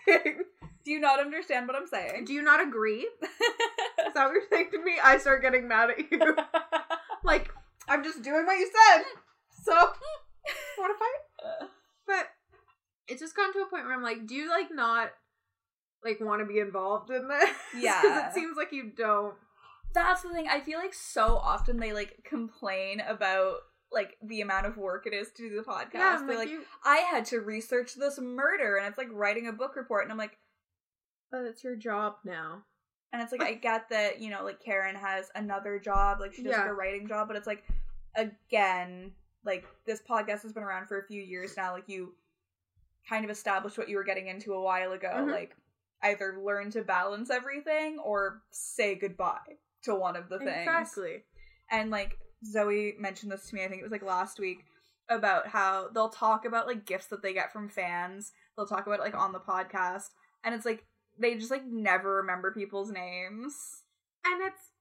saying.
Do you not understand what I'm saying?
Do you not agree? [LAUGHS] Is that what you're saying to me? I start getting mad at you. [LAUGHS] like I'm just doing what you said. So [LAUGHS] want to fight? Uh. But it's just gotten to a point where I'm like, do you like not like want to be involved in this?
Yeah, because
it seems like you don't.
That's the thing. I feel like so often they like complain about like the amount of work it is to do the podcast.
Yeah,
They're
like,
like,
you,
I had to research this murder, and it's like writing a book report, and I'm like,
but it's your job now.
And it's like [LAUGHS] I get that, you know, like Karen has another job, like she does like a writing job, but it's like again, like this podcast has been around for a few years now, like you kind of established what you were getting into a while ago,
Mhm.
like either learn to balance everything or say goodbye to one of the things.
Exactly.
And like Zoe mentioned this to me, I think it was like last week, about how they'll talk about like gifts that they get from fans. They'll talk about it like on the podcast. And it's like they just like never remember people's names.
And it's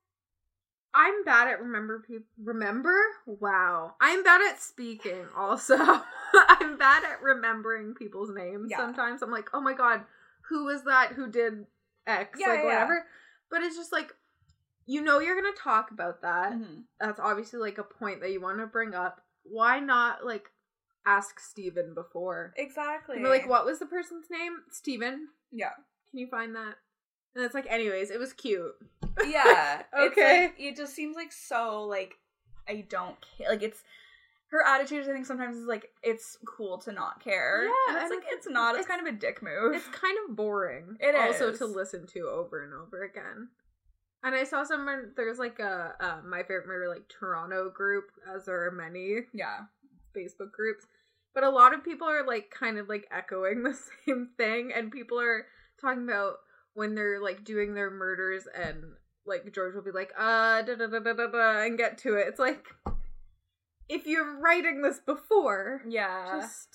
I'm bad at remember people remember? Wow. I'm bad at speaking also. [LAUGHS] I'm bad at remembering people's names
Yeah.
sometimes. I'm like, "Oh my god, who was that who did X?"
Yeah,
like
yeah,
whatever. But it's just like you know you're going to talk about that.
Mm-hmm.
That's obviously like a point that you want to bring up. Why not like ask Steven before?
Exactly.
Like, what was the person's name? Steven?
Yeah.
Can you find that? And it's like, anyways, it was cute.
Yeah. [LAUGHS]
Okay.
like, it just seems like so like I don't care. Like it's her attitude. I think sometimes is like it's cool to not care.
Yeah,
and it's
and
like
it's-
it's, not. It's,
it's-
kind of a dick move.
It's kind of boring. [LAUGHS]
It
also
is.
to listen to over and over again. And I saw someone there's like a uh, my favorite murder like Toronto group, as there are many
yeah.
Facebook groups. But a lot of people are like kind of like echoing [LAUGHS] the same thing, and people are talking about when they're like doing their murders, and like George will be like, uh, da da da da da, da and get to it. It's like if you're writing this before,
Yeah.
just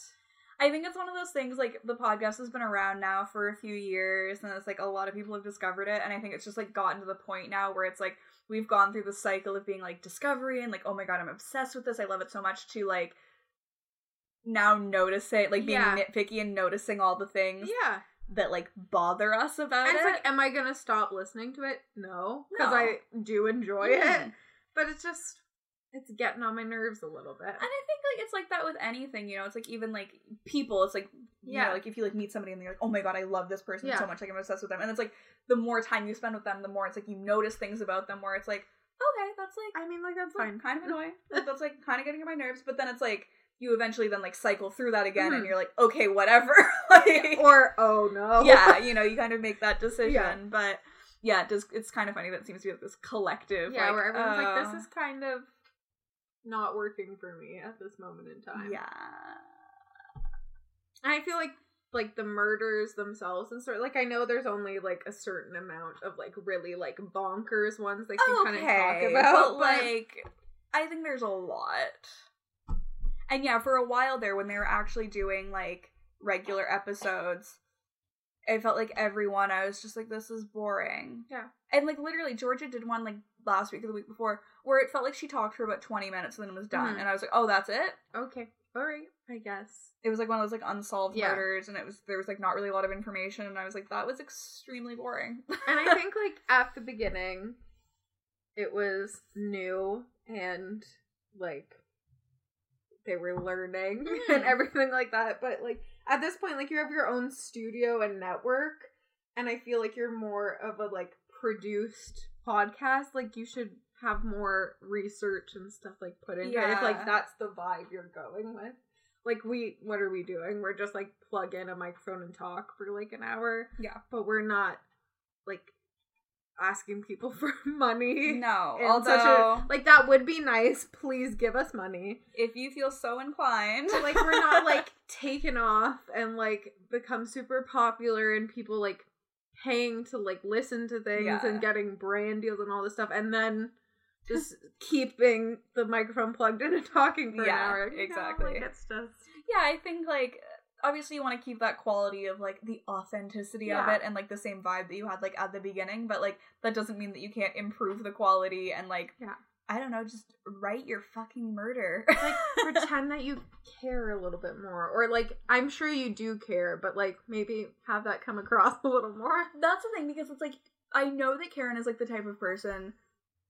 I think it's one of those things like the podcast has been around now for a few years and it's like a lot of people have discovered it and I think it's just like gotten to the point now where it's like we've gone through the cycle of being like discovery and like oh my god I'm obsessed with this I love it so much to like now notice it like being
Yeah.
nitpicky and noticing all the things
yeah.
That like bother us about
And it's
it.
like, am I gonna stop listening to it? No, because
No.
I do enjoy
Mhm.
it. But it's just, it's getting on my nerves a little bit.
And I think like it's like that with anything, you know. It's like even like people. It's like you
Yeah.
know, like if you like meet somebody and they're like, oh my god, I love this person
Yeah.
so much, like I'm obsessed with them. And it's like the more time you spend with them, the more it's like you notice things about them where it's like, okay, that's like
I mean, like that's
that's, like,
fine.
kind of [LAUGHS] annoying. That's like kind of getting on my nerves. But then it's like you eventually then like cycle through that again, and
Mhm.
you're like, okay, whatever. [LAUGHS] like,
Or oh no,
yeah, [LAUGHS] you know, you kind of make that decision.
Yeah.
But yeah, it does it's kind of funny that it seems to be like this collective.
yeah,
like,
where everyone's like,
uh,
this is kind of not working for me at this moment in time.
yeah.
and I feel like like the murders themselves and sort like I know there's only like a certain amount of like really like bonkers ones they can kind of talk about,
but like I think there's a lot. And yeah, for a while there when they were actually doing like regular episodes, it felt like everyone I was just like this is boring.
Yeah.
And like literally Georgia did one like last week or the week before where it felt like she talked for about 20 minutes and then it was done
Mhm.
and I was like, "Oh, that's it?"
okay, all right, I guess.
It was like one of those like unsolved
Yeah.
murders and it was there was like not really a lot of information and I was like that was extremely boring.
And I think like [LAUGHS] at the beginning, it was new and like they were learning [LAUGHS] and
Mhm.
everything like that. But like at this point, like you have your own studio and network, and I feel like you're more of a like produced podcast. Like you should have more research and stuff like put into it. If
Yeah.
like that's the vibe you're going with. Like we what are we doing? We're just like plug in a microphone and talk for like an hour.
Yeah.
But we're not like asking people [LAUGHS] for money.
no, although
a- like that would be nice. Please give us money.
if you feel so inclined,
Like we're not like [LAUGHS] taken off and like become super popular and people like paying to like listen to things
Yeah.
and getting brand deals and all this stuff and then just [LAUGHS] keeping the microphone plugged in and talking for
Yeah,
an hour. You know,
exactly.
like, it's just
yeah, I think like obviously you want to keep that quality of like the authenticity of it and like the same vibe that you had like at the beginning, but like that doesn't mean that you can't improve the quality and like
Yeah.
I don't know, just write your fucking murder. [LAUGHS]
like [LAUGHS] pretend that you care a little bit more or like i'm sure you do care but like maybe have that come across [LAUGHS] a little more
That's the thing because it's like I know that Karen is like the type of person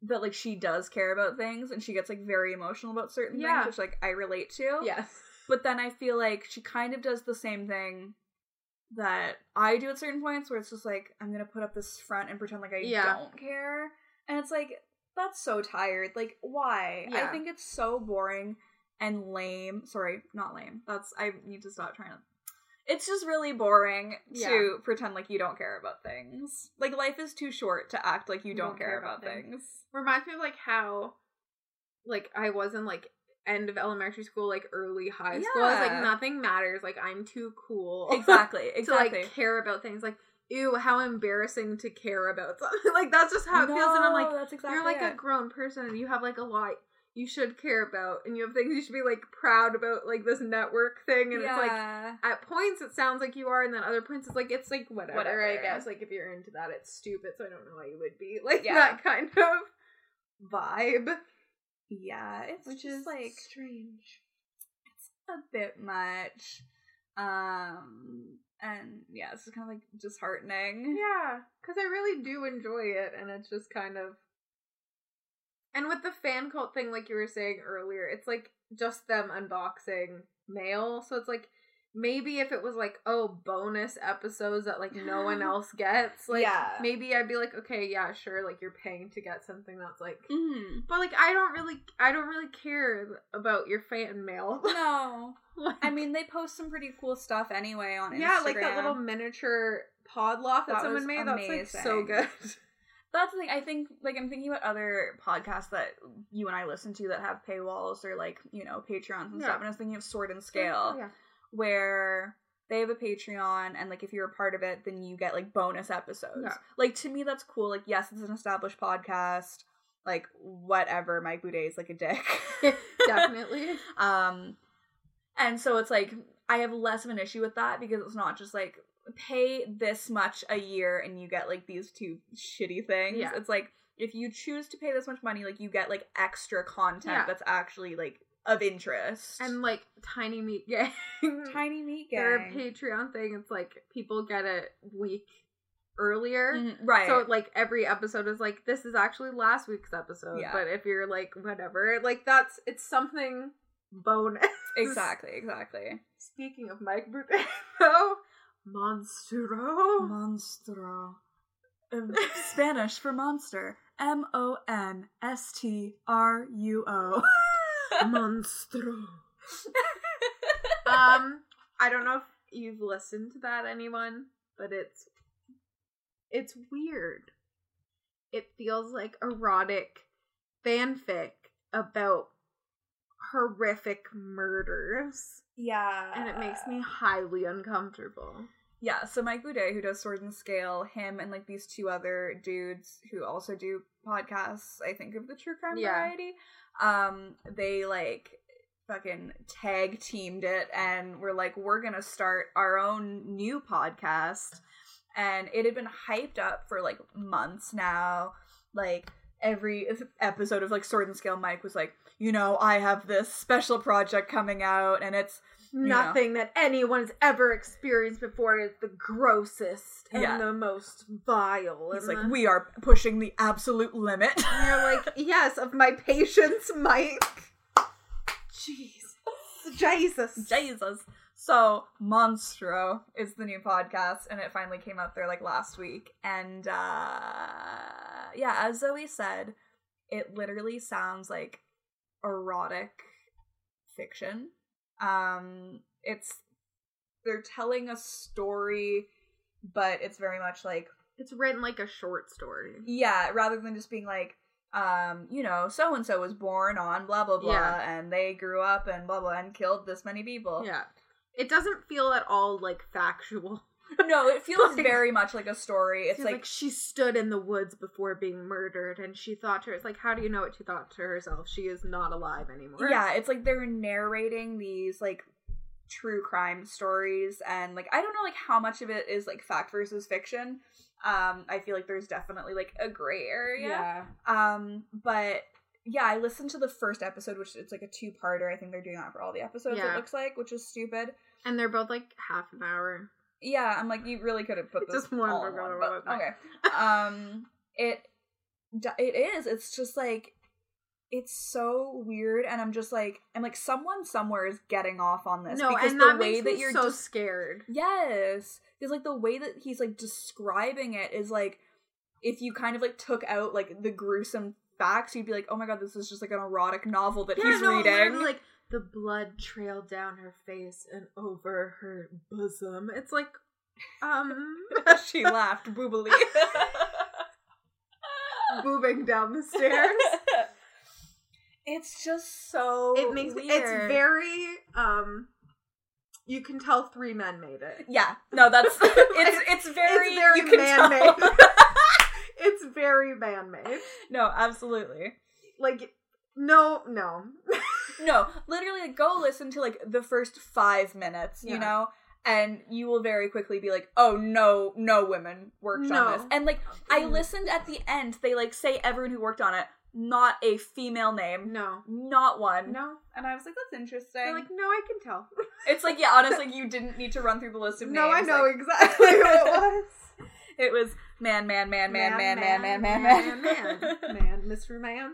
that like she does care about things and she gets like very emotional about certain
Yeah.
things, which like I relate to.
yes
But then I feel like she kind of does the same thing that I do at certain points where it's just like I'm gonna put up this front and pretend like I
Yeah.
don't care. And it's like that's so tired. Like why? I think it's so boring and lame. Sorry, not lame. That's I need to stop trying to it's just really boring to
Yeah.
pretend like you don't care about things. Like life is too short to act like you, don't, care, about, things.
Reminds me of like how like I was in like end of elementary school, like early high school. I was like nothing matters. Like I'm too cool. [LAUGHS]
Exactly,
to like care about things. Like, ew, how embarrassing to care about [LAUGHS] something. like that's just how it feels. And I'm like,
that's exactly
you're like
it.
a grown person and you have like a lot you should care about and you have things you should be like proud about like this network thing and it's like at points it sounds like you are and then other points it's like it's like whatever,
Whatever.
I guess. Like if you're into that it's stupid, so I don't know why you would be. [LAUGHS] Like
Yeah.
that kind of vibe.
Yeah, it's
Which
just
is
like
strange.
It's a bit much. Um and yeah, it's just kind of like disheartening.
Yeah, because I really do enjoy it, and it's just kind of. And with the fan cult thing, like you were saying earlier, it's like just them unboxing mail. So it's like maybe if it was like, oh, bonus episodes that like no one [GASPS] else gets, like
Yeah.
maybe I'd be like, okay, yeah, sure, like you're paying to get something that's like.
Mm-hmm.
But like I don't really, I don't really care about your fan mail. [LAUGHS]
No.
Like-
I mean, they post some pretty cool stuff anyway on Instagram.
yeah, like that little miniature pod loft that,
That
someone made. That's like so good. [LAUGHS]
That's the thing. I think, like, I'm thinking about other podcasts that you and I listen to that have paywalls or, like, you know, Patreons and
Yeah.
stuff. And I was thinking of Sword and Scale,
yeah.
Where they have a Patreon, and, like, if you're a part of it, then you get, like, bonus episodes.
Yeah.
Like, to me, that's cool. Like, yes, it's an established podcast. Like, whatever. Mike Boudet is, like, a dick. [LAUGHS]
Definitely. [LAUGHS]
Um, and so it's like I have less of an issue with that because it's not just like pay this much a year and you get like these two shitty things.
Yeah.
It's like if you choose to pay this much money, like you get like extra content
Yeah.
that's actually like of interest.
and like tiny meat [LAUGHS] gang
tiny meat Gang.
their patreon thing it's like people get it week earlier
Mhm, right.
so like every episode is like this is actually last week's episode
Yeah.
but if you're like whatever like that's it's something bonus
exactly, exactly.
speaking of mike Boudet, though [LAUGHS] monstro
Monstro. Um, Spanish for monster. M O N S T R U O. [LAUGHS]
monstro [LAUGHS] um i don't know if you've listened to that anyone but it's it's weird it feels like erotic fanfic about horrific murders
Yeah.
and it makes me highly uncomfortable
Yeah, so Mike Boudet, who does Sword and Scale, him and like these two other dudes who also do podcasts, I think of the true crime
Yeah.
variety. Um, they like fucking tag teamed it and we're like, we're gonna start our own new podcast. And it had been hyped up for like months now. Like every episode of like Sword and Scale, Mike was like, you know, I have this special project coming out and it's
nothing that anyone's ever experienced before is the grossest and
Yeah.
the most vile
It's like
the-
we are pushing the absolute limit. [LAUGHS]
And you're like, [LAUGHS] yes, of my patience, Mike. Jesus. Jesus.
Jesus. So Monstro is the new podcast, and it finally came out there like last week. And uh yeah, as Zoe said, it literally sounds like erotic fiction. Um it's they're telling a story, but it's very much like
It's written like a short story.
yeah, rather than just being like, um, you know, so and so was born on blah blah blah,
Yeah.
and they grew up and blah blah and killed this many people.
Yeah. It doesn't feel at all like factual.
No, it feels [LAUGHS]
Like-
very much like a story. It's like,
like, she stood in the woods before being murdered and she thought to her, it's like, how do you know what she thought to herself? She is not alive anymore.
yeah, it's like they're narrating these like true crime stories, and like I don't know like how much of it is like fact versus fiction. Um, I feel like there's definitely like a gray area.
Yeah.
Um, but yeah, I listened to the first episode, which it's like a two parter. I think they're doing that for all the episodes.
Yeah.
It looks like, which is stupid.
And they're both like half an hour.
Yeah, I'm like, you really could have put this
Just one
all in one, but okay. [LAUGHS] um, it it is. It's just like it's so weird, and I'm just like, I'm like, someone somewhere is getting off on this
No,
because
and
the
that
way that you're
so
just
scared.
yes, because like the way that he's like describing it is like if you kind of like took out like the gruesome facts, you'd be like, oh my god, this is just like an erotic novel that he's
no,
reading.
like the blood trailed down her face and over her bosom. It's like, um, [LAUGHS]
she laughed boobily. [LAUGHS]
boobing down the stairs. [LAUGHS]
It's just so
It makes
weird.
it's very um. You can tell three men made it.
yeah. No, that's it's it's very
it's very
you can
man-made.
tell.
it's very man-made.
no, absolutely.
Like, no, no.
No, literally, like, go listen to like the first five minutes, you
Yeah.
know, and you will very quickly be like, "Oh no, no women worked
No.
on this." And like, I listened at the end; they like say everyone who worked on it, not a female name,
No.
not one.
No.
And I was like, "That's interesting."
They're like, no, I can tell. [LAUGHS]
it's like, yeah, honestly, you didn't need to run through the list of names.
No, I know
like,
exactly who it [LAUGHS] was.
it was man, man, man, man, man, man, man, man,
man,
man,
man, man, Mr. [LAUGHS] Man,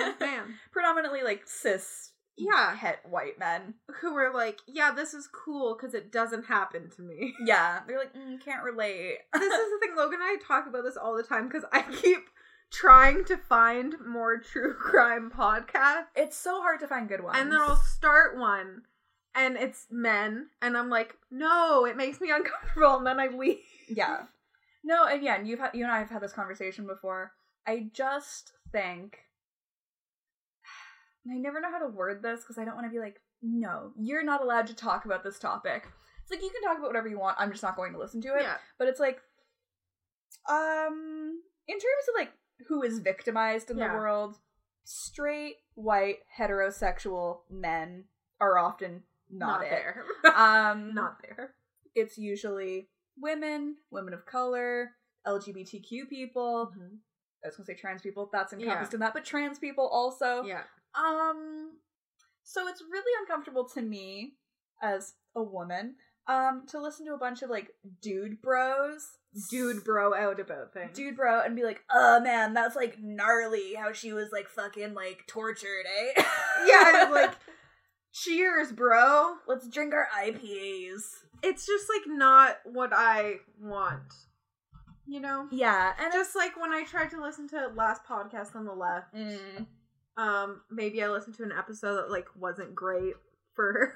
and man.
Predominantly like cis,
Yeah,
het white men.
who were like, yeah, this is cool because it doesn't happen to me.
Yeah, they're like, mm, can't relate.
this is the thing. Logan and I talk about this all the time because I keep trying to find more true [LAUGHS] crime podcasts,
It's so hard to find good ones.
and then I'll start one. And it's men, and I'm like, no, it makes me [LAUGHS] uncomfortable, and then I leave.
yeah, no, and yeah, and you've had you and I have had this conversation before. I just think [SIGHS] and I never know how to word this because I don't want to be like, no, you're not allowed to talk about this topic. It's like you can talk about whatever you want. I'm just not going to listen to it.
Yeah,
But it's like, um, in terms of like who is victimized in
Yeah.
the world, straight, white, heterosexual men are often not, it.
there. [LAUGHS]
Um,
not there.
it's usually women, women of color, LGBTQ people. I was gonna say trans people. That's encompassed
Yeah.
in that, but trans people also.
Yeah.
Um, so it's really uncomfortable to me as a woman, um, to listen to a bunch of like dude bros,
Dude bro out about things.
dude bro, and be like, "Oh man, that's like gnarly how she was like fucking like tortured, eh?" [LAUGHS]
Yeah, it's like cheers, bro.
let's drink our IPAs.
It's just like not what I want. You know?
Yeah, and
Just like when I tried to listen to last podcast on the left,
Mm,
um, maybe I listened to an episode that like wasn't great for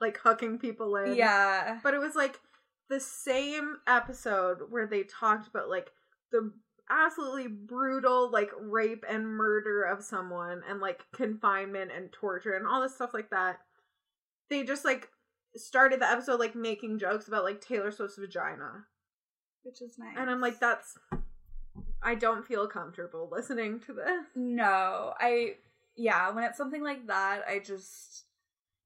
like hooking people in.
yeah,
But it was like the same episode where they talked about like the absolutely brutal like rape and murder of someone and like confinement and torture and all this stuff like that. They just like started the episode like making jokes about like Taylor Swift's vagina.
which is nice.
And I'm like, that's I don't feel comfortable listening to this.
No, I yeah, when it's something like that, I just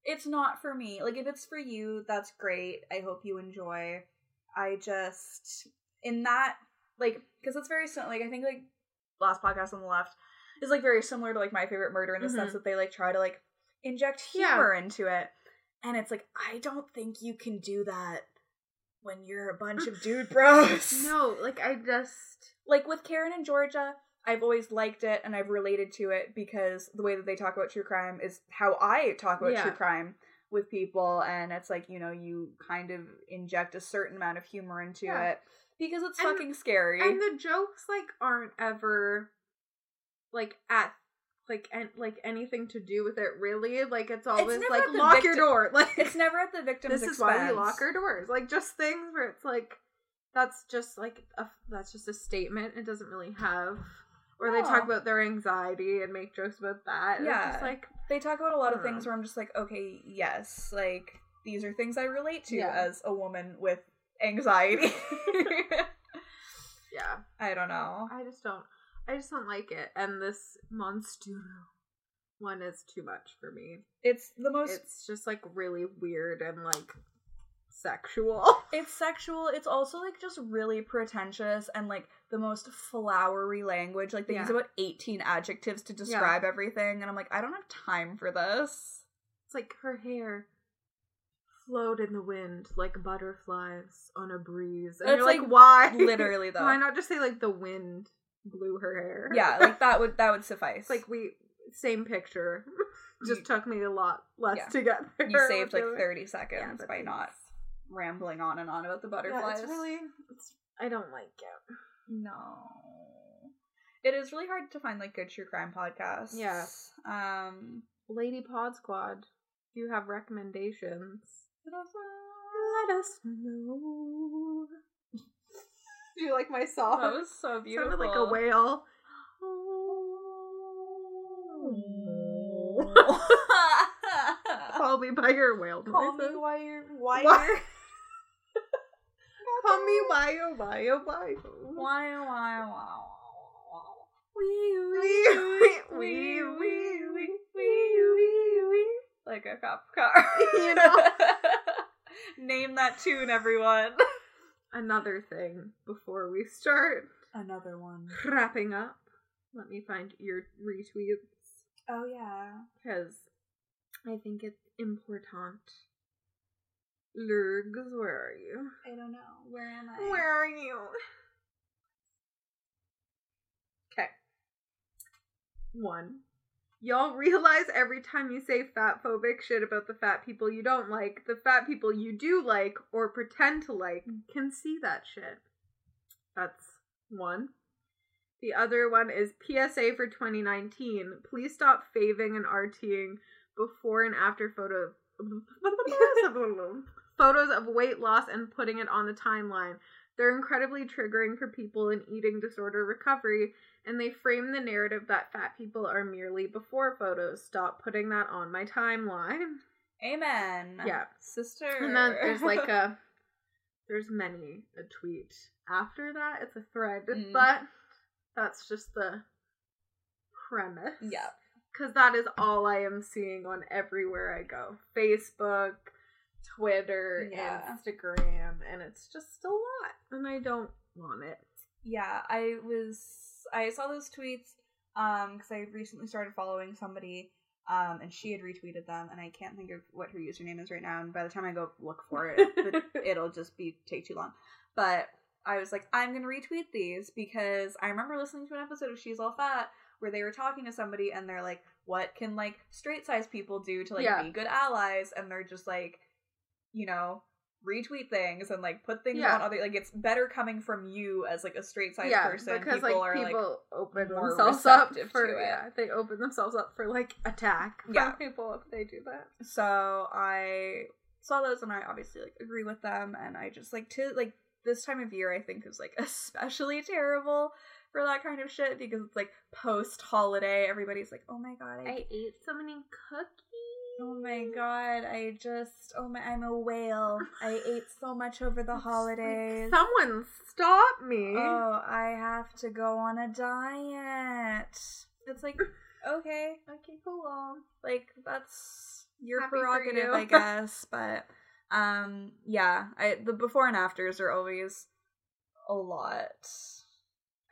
it's not for me. Like if it's for you, that's great. I hope you enjoy. I just in that like cuz it's very similar like I think like last podcast on the left is like very similar to like my favorite murder in the sense
Mhm.
that they like try to like inject
Yeah.
humor into it. And it's like I don't think you can do that when you're a bunch of dude bros. [LAUGHS]
No, like I just
like with Karen and Georgia, I've always liked it and I've related to it because the way that they talk about true crime is how I talk about
Yeah.
true crime with people and it's like, you know, you kind of inject a certain amount of humor into
Yeah.
it because it's
And-
fucking scary.
and the jokes like aren't ever like at like and like anything to do with it really. Like it's always
never
like lock your door. [LAUGHS] Like
it's never at the victim's
this is
expense.
why we lock our doors. Like just things where it's like that's just like a, that's just a statement. It doesn't really have. Or they talk about their anxiety and make jokes about that. and it's
Yeah.
just like
They talk about a lot of things where I'm just like, okay, yes, like these are things I relate to
Yeah.
as a woman with anxiety. [LAUGHS]
yeah.
I don't know.
I just don't. I just don't like it. And this Monstruo one is too much for me.
It's the most
It's just like really weird and like sexual. [LAUGHS]
It's sexual. It's also like just really pretentious and like the most flowery language. Like they use about 18 adjectives to describe everything and I'm like, I don't have time for this.
It's like her hair flowed in the wind like butterflies on a breeze. And
It's
you're like,
like
why? [LAUGHS]
Literally though.
Why not just say like the wind blew her hair?
Yeah, like [LAUGHS] that would that would suffice.
like we same picture. just
You-
took me a lot less
Yeah.
to get there.
you saved like 30 seconds by not rambling on and on about the
Yeah,
butterflies.
it's really it's I don't like it.
No. It is really hard to find like good true crime podcasts.
Yeah.
Um
Lady Pod Squad, do you have recommendations?
Let us
Let us know. [LAUGHS] Do you like my song?
That was so beautiful.
Sounded like a whale. [LAUGHS] Call me by your whale
Call me
noises.
why you're why
Why-
you're
Call me why oh why oh why.
why why why
Wee
wee
wee wee wee
wee like a cop car.
You know?
Name that tune, everyone.
Another thing before we start
Another one.
wrapping up. Let me find your retweets
Oh yeah.
because I think it's important. Lurgs, where are you?
I don't know. Where am I?
Where are you? Okay. One. Y'all realize every time you say fat phobic shit about the fat people you don't like, the fat people you do like or pretend to like can see that shit. That's one. The other one is PSA for 2019. Please stop faving and RTing before and after photo [LAUGHS] [LAUGHS] [LAUGHS] photos of weight loss and putting it on the timeline. They're incredibly triggering for people in eating disorder recovery, and they frame the narrative that fat people are merely before photos. Stop putting that on my timeline.
Amen.
Yeah.
Sister.
And then there's [LAUGHS] like a there's many a tweet after that. It's a thread,
Mm.
but that's just the premise.
Yeah.
Because that is all I am seeing on everywhere I go. Facebook, Twitter,
Yeah.
Instagram, and it's just a lot. And I don't want it.
Yeah, I was I saw those tweets um because I recently started following somebody um and she had retweeted them and I can't think of what her username is right now and by the time I go look for it, it [LAUGHS] it'll just be take too long. But I was like, I'm gonna retweet these because I remember listening to an episode of She's All Fat where they were talking to somebody and they're like, what can like straight size people do to like
Yeah.
be good allies? And they're just like, you know, retweet things and like put things
Yeah.
on other like it's better coming from you as like a straight size
yeah,
person.
because
people
like
are like
people open
more
themselves up for
to it.
yeah, they open themselves up for like attack from
Yeah.
people if they do that.
so I saw those and I obviously like agree with them and I just like to like this time of year I think is like [LAUGHS] especially terrible for that kind of shit because it's like post holiday everybody's like oh my god I,
ate so many cookies.
Oh my god I just oh my I'm a whale I [SIGHS] ate so much over the holidays
Someone stop me.
oh I have to go on a diet it's like [LAUGHS] okay
okay, cool.
like that's your
Happy
prerogative
you.
i guess [LAUGHS] but um yeah i the before and afters are always a lot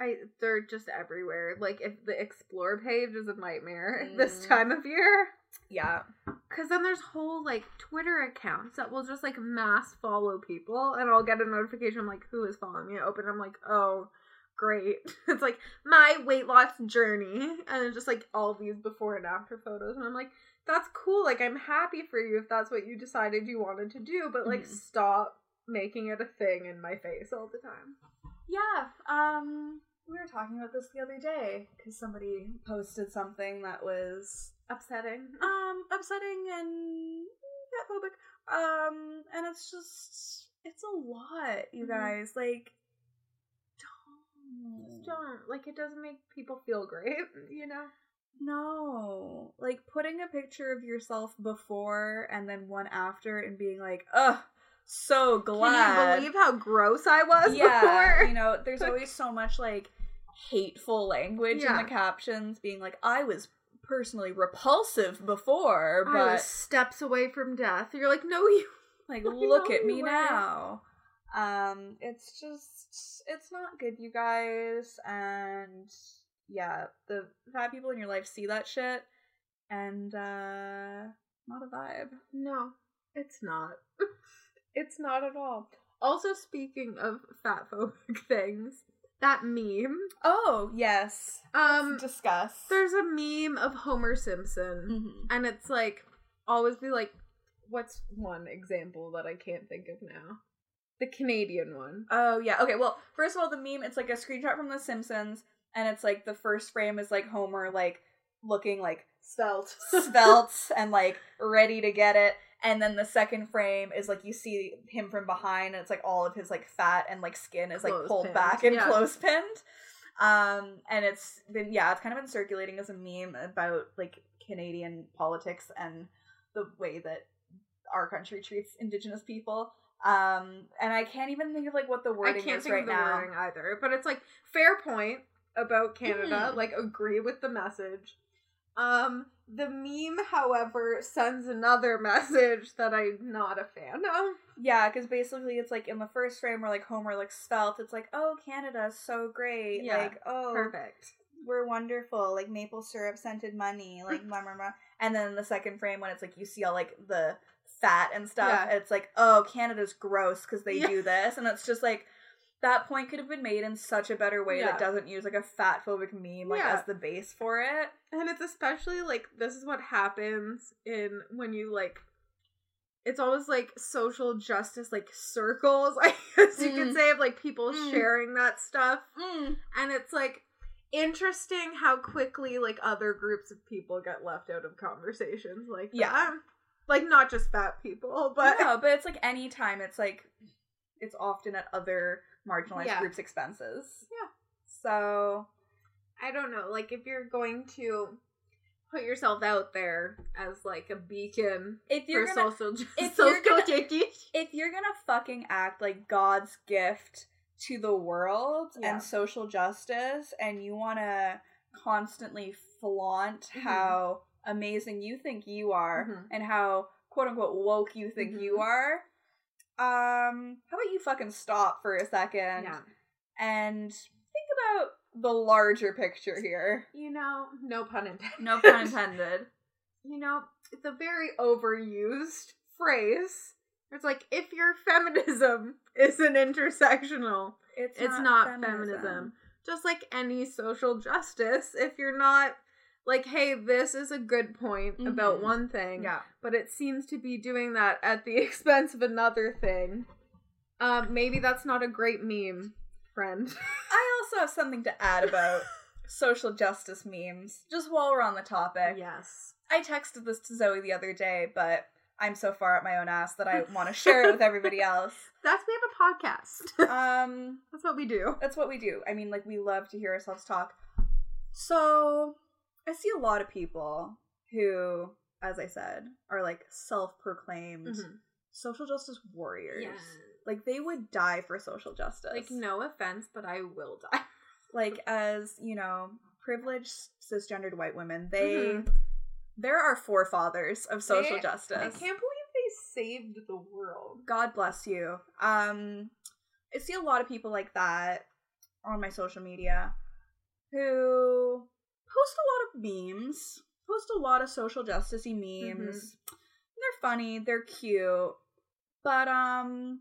I they're just everywhere. Like if the explore page is a nightmare [LAUGHS] this
Mm.
time of year.
Yeah
Cause then there's whole like Twitter accounts that will just like mass follow people and I'll get a notification like who is following me. I open I'm like, oh great. [LAUGHS] It's like my weight loss journey and it's just like all these before and after photos and I'm like, that's cool. Like I'm happy for you if that's what you decided you wanted to do, but like
Mhm.
stop making it a thing in my face all the time.
yeah um we were talking about this the other day because somebody posted something that was
Upsetting.
um upsetting and phobic um and it's just it's a lot you
Mhm.
guys like don't
Just don't like it doesn't make people feel great, [LAUGHS] you know?
No. Like putting a picture of yourself before and then one after and being like, ugh, so glad.
Can you believe how gross I was
yeah,
before?
you know, there's [LAUGHS] always so much like hateful language
Yeah.
in the captions being like, I was personally repulsive before,
I
but
was steps away from death. You're like, no, you. [LAUGHS]
like
I
look at me now. Um, it's just it's not good, you guys, and yeah, the fat people in your life see that shit, and uh, not a vibe.
No, it's not. [LAUGHS] it's not at all. Also, speaking of fat phobic [LAUGHS] things, that meme.
Oh yes,
Um,
discuss.
there's a meme of Homer Simpson,
Mhm.
and it's like always be like, what's one example that I can't think of now? The Canadian one.
Oh yeah. Okay. Well, first of all, the meme it's like a screenshot from The Simpsons, and it's like the first frame is like Homer like looking like
Svelte.
svelte [LAUGHS] and like ready to get it. And then the second frame is like you see him from behind, and it's like all of his like fat and like skin is like pulled
Clothespin,
back and
yeah.
clothespinned. Um, and it's been yeah, it's kind of been circulating as a meme about like Canadian politics and the way that our country treats Indigenous people. Um, and I can't even think of like what the
I
wording
can't
is
think
right
of the
now.
wording either, but it's like fair point about Canada.
Mm.
Like agree with the message. Um, the meme, however, sends another [LAUGHS] message that I'm not a fan of.
Yeah, because basically it's like in the first frame where like Homer like svelte, it's like, oh, Canada's so great.
Yeah,
like, oh,
Perfect.
we're wonderful. Like maple syrup scented money. Like, blah, blah, blah. And then the second frame when it's like you see all like the fat and stuff,
Yeah.
it's like, oh, Canada's gross because they
Yeah.
do this. And it's just like, that point could have been made in such a better way
Yeah.
that doesn't use like a fat phobic meme like
Yeah.
as the base for it.
And it's especially like this is what happens in when you like it's always like social justice like circles, [LAUGHS] I guess you could
Mm.
say of like people
Mm.
sharing that stuff.
Mm.
And it's like interesting how quickly like other groups of people get left out of conversations like
Yeah.
Like not just fat people, [LAUGHS] but
no, but it's like anytime it's like it's often at other marginalized
Yeah.
groups' expenses.
Yeah.
So
I don't know, like if you're going to put yourself out there as like a beacon
if you're
for
gonna
social ju-
if you're gonna-
justice.
if you're gonna fucking act like God's gift to the world
Yeah.
and social justice, and you want to constantly flaunt
Mhm.
how amazing you think you are
Mhm.
and how quote unquote woke you think
Mhm.
you are, um, how about you fucking stop for a second
yeah.
and think about the larger picture here.
You know, no pun intended. [LAUGHS]
No pun [LAUGHS] intended.
you know, it's a very overused phrase. It's like if your feminism [LAUGHS] isn't intersectional,
It's,
it's not, feminism. Just like any social justice, if you're not like, hey, this is a good point about
Mhm.
one thing,
Yeah.
but it seems to be doing that at the [LAUGHS] expense of another thing. Um, maybe that's not a great meme, friend. [LAUGHS]
I also have something to add about social justice memes, just while we're on the topic.
yes.
I texted this to Zoe the other day, but I'm so far up my own ass that I want to share it with everybody [LAUGHS] else.
That's we have a podcast.
Um,
that's what we do.
that's what we do. I mean, like, we love to hear ourselves talk. So, I see a lot of people who, as I said, are like self proclaimed
Mhm.
social justice warriors.
Yeah.
Like, they would die for social justice.
Like, no offense, but I will die. [LAUGHS]
like as you know privileged cisgendered white women they
Mhm.
they're our forefathers of social
They-
justice
I can't believe they saved the world.
god bless you um i see a lot of people like that on my social media who post a lot of memes post a lot of social justicey memes they're funny they're cute but um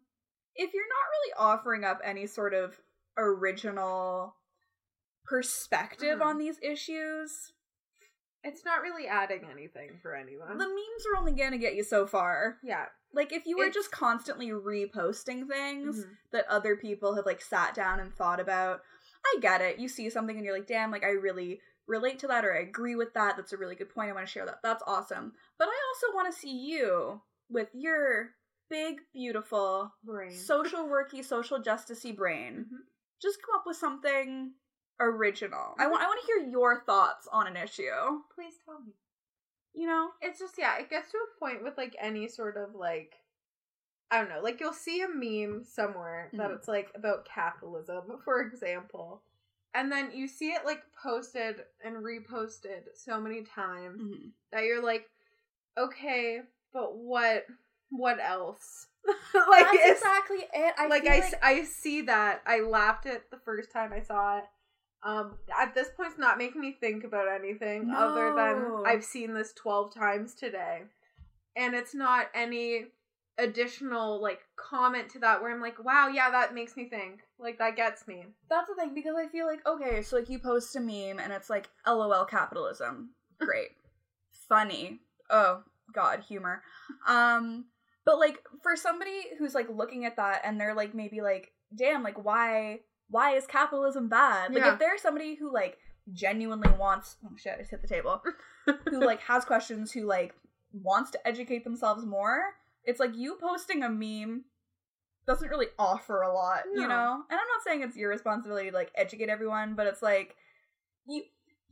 if you're not really offering up any sort of original perspective
Mhm.
on these issues
It's not really adding anything for anyone.
the memes are only gonna get you so far
yeah.
like if you were
It's-
just constantly reposting things
Mhm.
that other people have like sat down and thought about i get it you see something and you're like damn like i really relate to that or i agree with that that's a really good point i want to share that that's awesome but i also want to see you with your big beautiful
Brain.
social worky social justicey brain
Mhm.
just come up with something original i want i want to hear your thoughts on an issue
please tell me.
you know
It's just yeah, it gets to a point with like any sort of like I don't know, like you'll see a meme somewhere that
Mhm.
it's like about capitalism, for example. And then you see it like posted and reposted so many times that you're like, okay, but what what else? [LAUGHS] like
that's exactly it i
like I,
like
I see that. I laughed it the first time I saw it. Um, at this point, it's not making me think about anything other than I've seen this twelve times today, and it's not any additional like comment to that where I'm like, wow, yeah, that makes me think. Like that gets me.
That's the thing because I feel like okay, so like you post a meme and it's like LOL capitalism. [LAUGHS] Great. Funny. Oh god, humor. Um but like for somebody who's like looking at that and they're like maybe like damn like why why is capitalism bad? Like
Yeah.
if there's somebody who like genuinely wants oh shit, I just hit the table. [LAUGHS] who like has questions, who like wants to educate themselves more. It's like you posting a meme doesn't really offer a lot,
No.
you know? And I'm not saying it's your responsibility to like educate everyone, but it's like you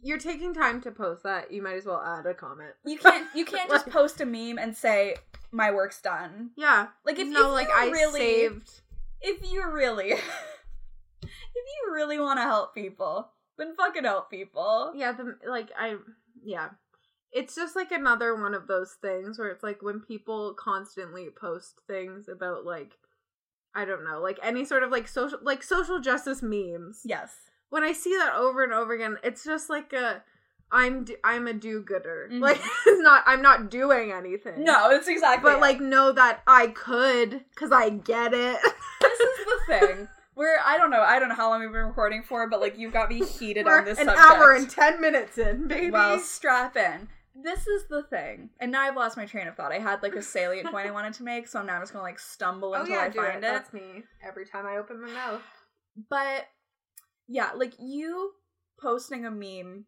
You're taking time to post that. You might as well add a comment.
you [LAUGHS] can't you can't just post a meme and say my work's done.
Yeah.
Like if
no,
if
like
you
I
really
saved.
if you really [LAUGHS] if you really want to help people, then fucking help people.
Yeah, the like I yeah. It's just like another one of those things where it's like when people constantly post things about like I don't know, like any sort of like social like social justice memes.
Yes.
When I see that over and over again, it's just like a I'm do- I'm a do-gooder.
Mhm.
Like [LAUGHS] it's not I'm not doing anything.
No, it's exactly
But
it.
like know that I could cuz I get it. [LAUGHS]
this is the thing. Where I don't know, I don't know how long we've been recording for, but like you've got me heated
We're
on this
an
subject.
hour and 10 minutes in, baby.
Well, strap in. This is the thing, and now I've lost my train of thought. I had like a salient point I wanted to make, so now I'm now just gonna like stumble
oh
until
yeah,
I find
it.
it.
That's me every time I open my mouth.
But yeah, like you posting a meme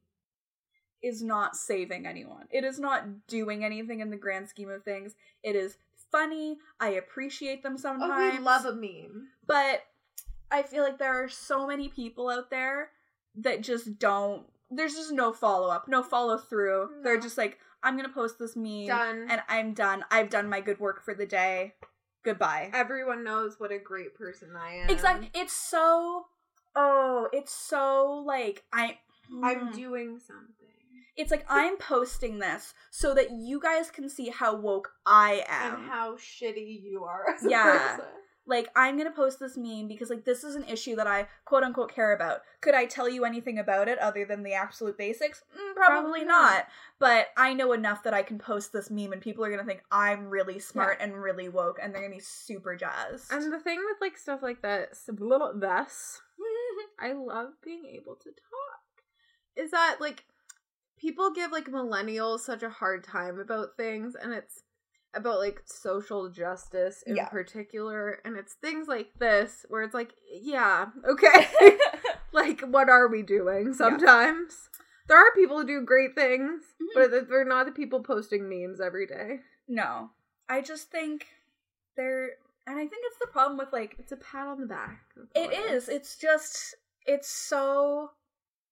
is not saving anyone. It is not doing anything in the grand scheme of things. It is funny. I appreciate them sometimes.
Oh, we love a meme.
but I feel like there are so many people out there that just don't there's just no follow up, no follow through. They're just like, I'm gonna post this meme
Done.
and I'm done. I've done my good work for the day. Goodbye.
Everyone knows what a great person I am.
Exactly. It's so oh, it's so like I
I'm
Mm.
doing something.
It's like I'm posting this so that you guys can see how woke I am.
and how shitty you are as a
Yeah.
person.
Like I'm gonna post this meme because like this is an issue that I quote unquote care about. Could I tell you anything about it other than the absolute basics? Mm, probably,
Probably
not.
not.
But I know enough that I can post this meme and people are gonna think I'm really smart and really woke and they're gonna be super jazzed.
And the thing with like stuff like that, little this, [LAUGHS] I love being able to talk. Is that like people give like millennials such a hard time about things, and it's about like social justice in
Yeah.
particular, and it's things like this where it's like, yeah, [LAUGHS] okay, [LAUGHS] like what are we doing sometimes? There are people who do great things,
Mhm.
but they're not the people posting memes every day.
no. I just think they're and I think it's the problem with like
It's a pat on the back.
It is. It's just it's so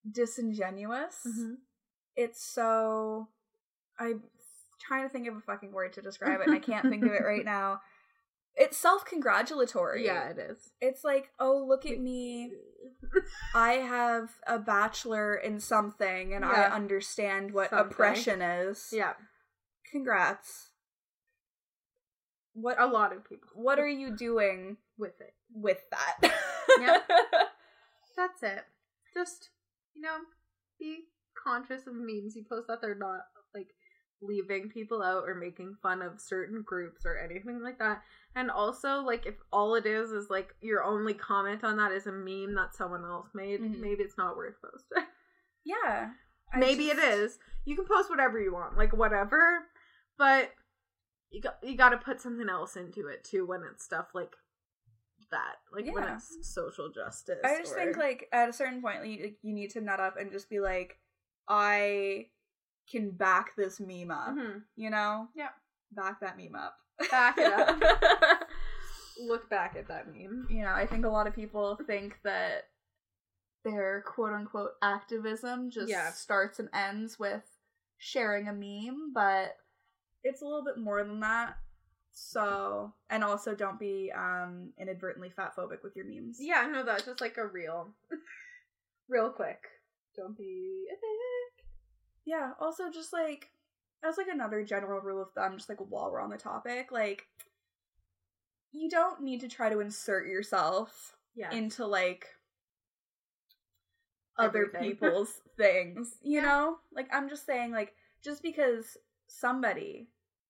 disingenuous.
Mhm.
It's so I'm trying to think of a fucking word to describe it and I can't think of it right [LAUGHS] now. It's self-congratulatory.
Yeah, it is.
It's like, "Oh, look at me. [LAUGHS] I have a bachelor in something and I understand what
Something.
oppression is."
Yeah,
Congrats. What
a lot of people.
what are you doing
with it?
with that? [LAUGHS]
Yeah. That's it. Just you know, be conscious of memes you post that they're not leaving people out or making fun of certain groups or anything like that. And also, like, if all it is is like your only comment on that is a meme that someone else made,
Mhm.
maybe it's not worth posting. [LAUGHS]
yeah. I
maybe
just-
it is. You can post whatever you want, like whatever, but you got you got to put something else into it too when it's stuff like that, like when it's social justice.
I just
or-
think like at a certain point you, you need to nut up and just be like, I can back this meme up.
Mhm.
You know?
Yeah.
Back that meme up.
Back it up. [LAUGHS] look back at that meme.
you know, I think a lot of people think that their quote unquote activism just
Yeah.
starts and ends with sharing a meme, but it's a little bit more than that. So, and also don't be um inadvertently fat phobic with your memes.
Yeah, no, that's just like a real, [LAUGHS] real quick. Don't be a dick.
Yeah, also just like as like another general rule of thumb, just like while we're on the topic, like you don't need to try to insert yourself
Yeah.
into like other
Everything. [LAUGHS]
people's things, you
Yeah.
know? Like I'm just saying like just because somebody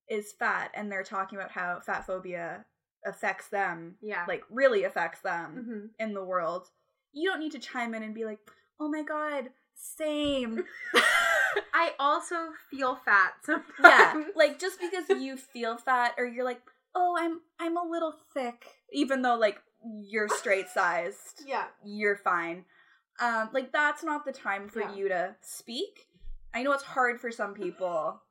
is fat and they're talking about how fat phobia affects them,
yeah.
like really affects them
Mhm.
in the world, you don't need to chime in and be like, "Oh my god, same." [LAUGHS]
I also feel fat sometimes.
yeah like just because you feel fat or you're like oh i'm i'm a little thick even though like you're straight sized [LAUGHS]
yeah.
you're fine Um, like that's not the time for
Yeah.
you to speak. I know it's hard for some people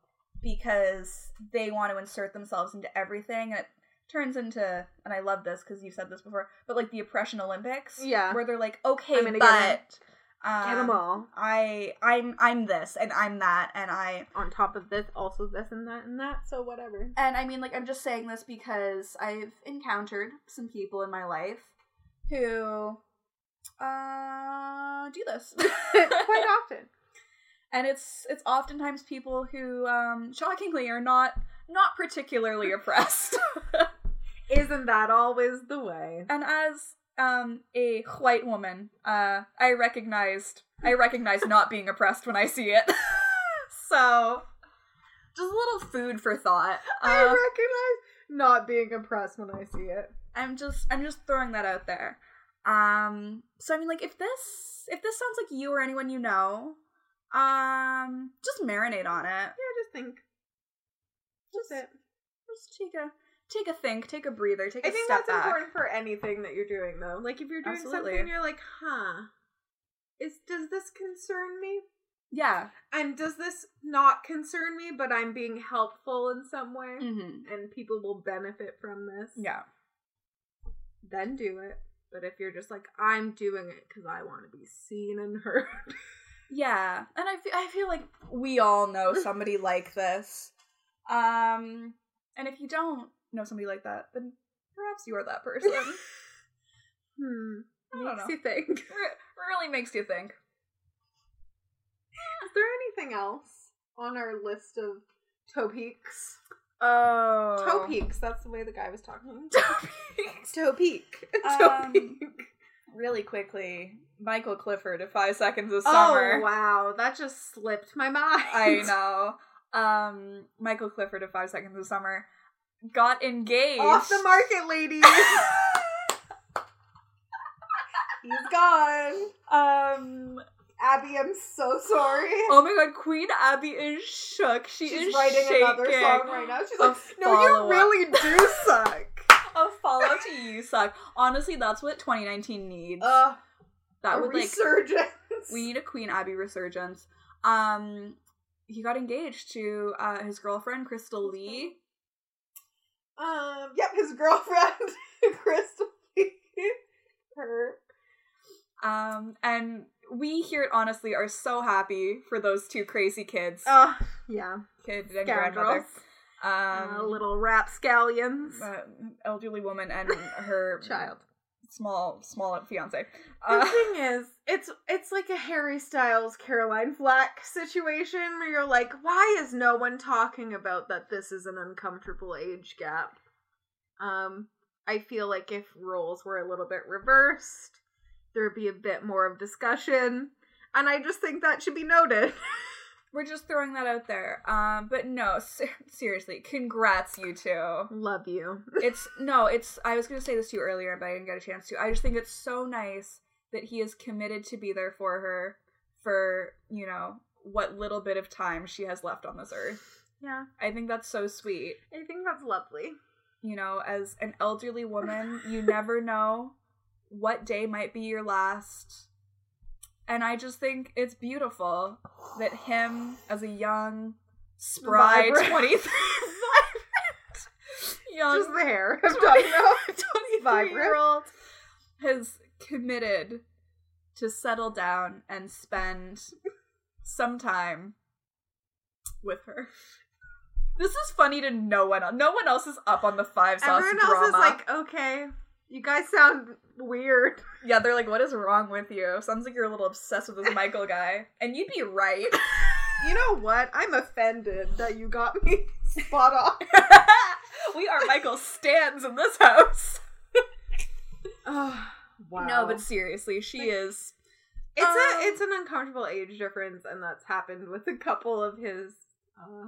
because they want to insert themselves into everything and it turns into and I love this because you've said this before, but like the oppression Olympics.
Yeah.
Where they're like, okay,
I'm
but
get
um,
Get them all.
I I'm I'm this and I'm that and I
On top of this, also this and that and that. So whatever.
and I mean like I'm just saying this because I've encountered some people in my life who uh do this. [LAUGHS]
Quite [LAUGHS] often.
and it's it's oftentimes people who um shockingly are not not particularly [LAUGHS] oppressed.
Isn't that always the way?
and as um a white woman, uh I recognized I recognize not being oppressed when I see it. [LAUGHS] so just a little food for thought.
I
Uh,
recognize not being oppressed when I see it.
I'm just I'm just throwing that out there. Um so I mean like if this if this sounds like you or anyone you know, um just marinate on it.
Yeah, just think. Just it.
Just take a take a think, take a breather, take a
I think
step
that's
back.
important for anything that you're doing, though. Like if you're doing
Absolutely.
something, you're like, "Huh, is does this concern me?"
Yeah.
And does this not concern me, but I'm being helpful in some way,
Mm-hmm.
and people will benefit from this?
Yeah.
Then do it. But if you're just like, I'm doing it because I want to be seen and heard.
Yeah. And I feel I feel like we all know somebody like this. Um and if you don't know somebody like that, then perhaps you are that [LAUGHS] person.
hmm.
I
Makes
know.
you think. [LAUGHS]
Re- really makes you think.
Is there anything else on our list of toe peaks?
Oh.
Toe peaks. That's the way the guy was talking.
Toe peaks.
Toe peak. Toe
Um,
peak.
really quickly, Michael Clifford of Five Seconds of Summer.
Oh wow, that just slipped my mind.
I [LAUGHS] know. Um, Michael Clifford of Five Seconds of Summer got engaged.
Off the market, ladies. [LAUGHS] He's gone.
Um.
Abby, I'm so sorry.
Oh my God, Queen Abby is shook. She
She's
is
writing
shaking.
another song right now. She's
A
like, "No, you really do [LAUGHS] suck."
A follow to you suck. Honestly, that's what 2019 needs.
Uh,
that would like
resurgence.
we need a Queen Abby resurgence. Um, he got engaged to uh, his girlfriend Crystal Leigh.
Um, yep, his girlfriend, [LAUGHS] Crystal. Her.
Um, and we here at Honestly are so happy for those two crazy kids,
Uh, yeah.
kid and grandmother. Um,
Uh, little rapscallions.
uh, elderly woman and her [LAUGHS]
Child.
Small small fiance.
The
Uh,
thing [LAUGHS] is, it's it's like a Harry Styles Caroline Flack situation where you're like, why is no one talking about that this is an uncomfortable age gap? Um, I feel like if roles were a little bit reversed, there'd be a bit more of discussion. And I just think that should be noted. [LAUGHS]
we're just throwing that out there. Um, but no, ser- seriously, congrats you two.
Love you. [LAUGHS]
It's no, it's. I was gonna say this to you earlier, but I didn't get a chance to. I just think it's so nice that he is committed to be there for her for you know what little bit of time she has left on this earth.
Yeah,
I think that's so sweet.
I think that's lovely.
You know, as an elderly woman, you never know what day might be your last. And I just think it's beautiful that him as a young, spry. [LAUGHS] 23 young
Just the hair. I'm talking about.
23
Vibrant.
year old has committed to settle down and spend some time with her. This is funny to no one. No one else is up on the five sauce
Everyone
drama.
else is like, okay, you guys sound weird. [LAUGHS]
yeah, they're like, "What is wrong with you?" Sounds like you're a little obsessed with this Michael guy, and you'd be right. [LAUGHS]
You know what? I'm offended that you got me [LAUGHS] spot on.
we are Michael stands in this house. [SIGHS]
Oh, wow.
No, but seriously, she
Like-
is.
it's
um,
a it's an uncomfortable age difference, and that's happened with a couple of his uh,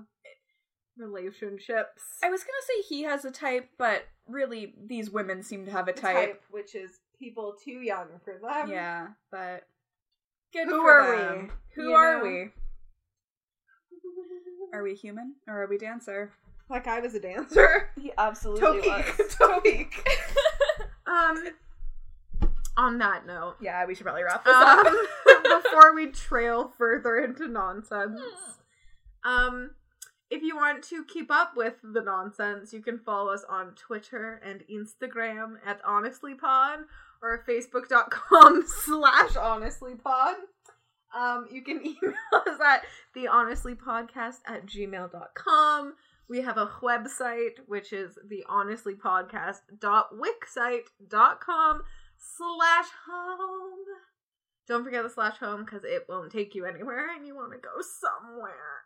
relationships.
I was gonna say he has a type, but really, these women seem to have a
The
type.
which is people too young for them.
Yeah, but good
Who are
them.
we?
Who
You
are
know?
we? [LAUGHS] Are we human or are we dancer?
Like I was a dancer. [LAUGHS]
He absolutely
Toe peak. Toe peak. Um, On that note,
Yeah, we should probably wrap this up.
um, [LAUGHS] before we trail further into nonsense, um, if you want to keep up with the nonsense, you can follow us on Twitter and Instagram at honestlypod or facebook.com [LAUGHS] slash honestlypod. Um, you can [LAUGHS] email us at the honestlypodcast at gmail.com. We have a website, which is the honestlypodcast.wixsite.com slash home. Don't forget the slash home because it won't take you anywhere and you want to go somewhere.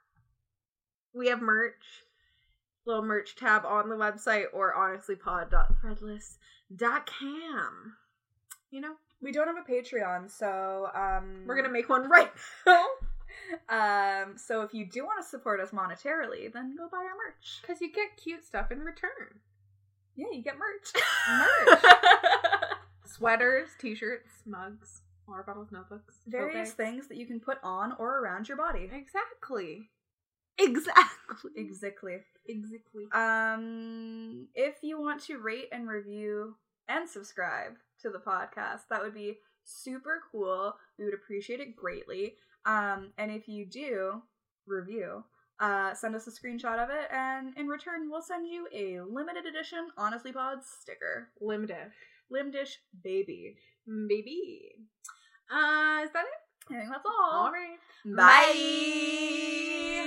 We have merch, little merch tab on the website or honestlypod.threadless.com. You know,
we don't have a Patreon, so um
we're gonna make one right now [LAUGHS]
um so if you do want to support us monetarily, then go buy our merch.
because you get cute stuff in return.
Yeah, you get merch. [LAUGHS]
Merch. [LAUGHS] Sweaters, t-shirts, mugs, water bottles, notebooks,
Various things that you can put on or around your body.
Exactly. Exactly.
Exactly.
Exactly.
Um, if you want to rate and review and subscribe to the podcast, that would be super cool. We would appreciate it greatly. Um, and if you do review, uh, send us a screenshot of it, and in return, we'll send you a limited edition Honestly Pod sticker.
Limdish.
Limdish baby.
Baby. Uh, is that it?
I think that's all.
All right.
Bye.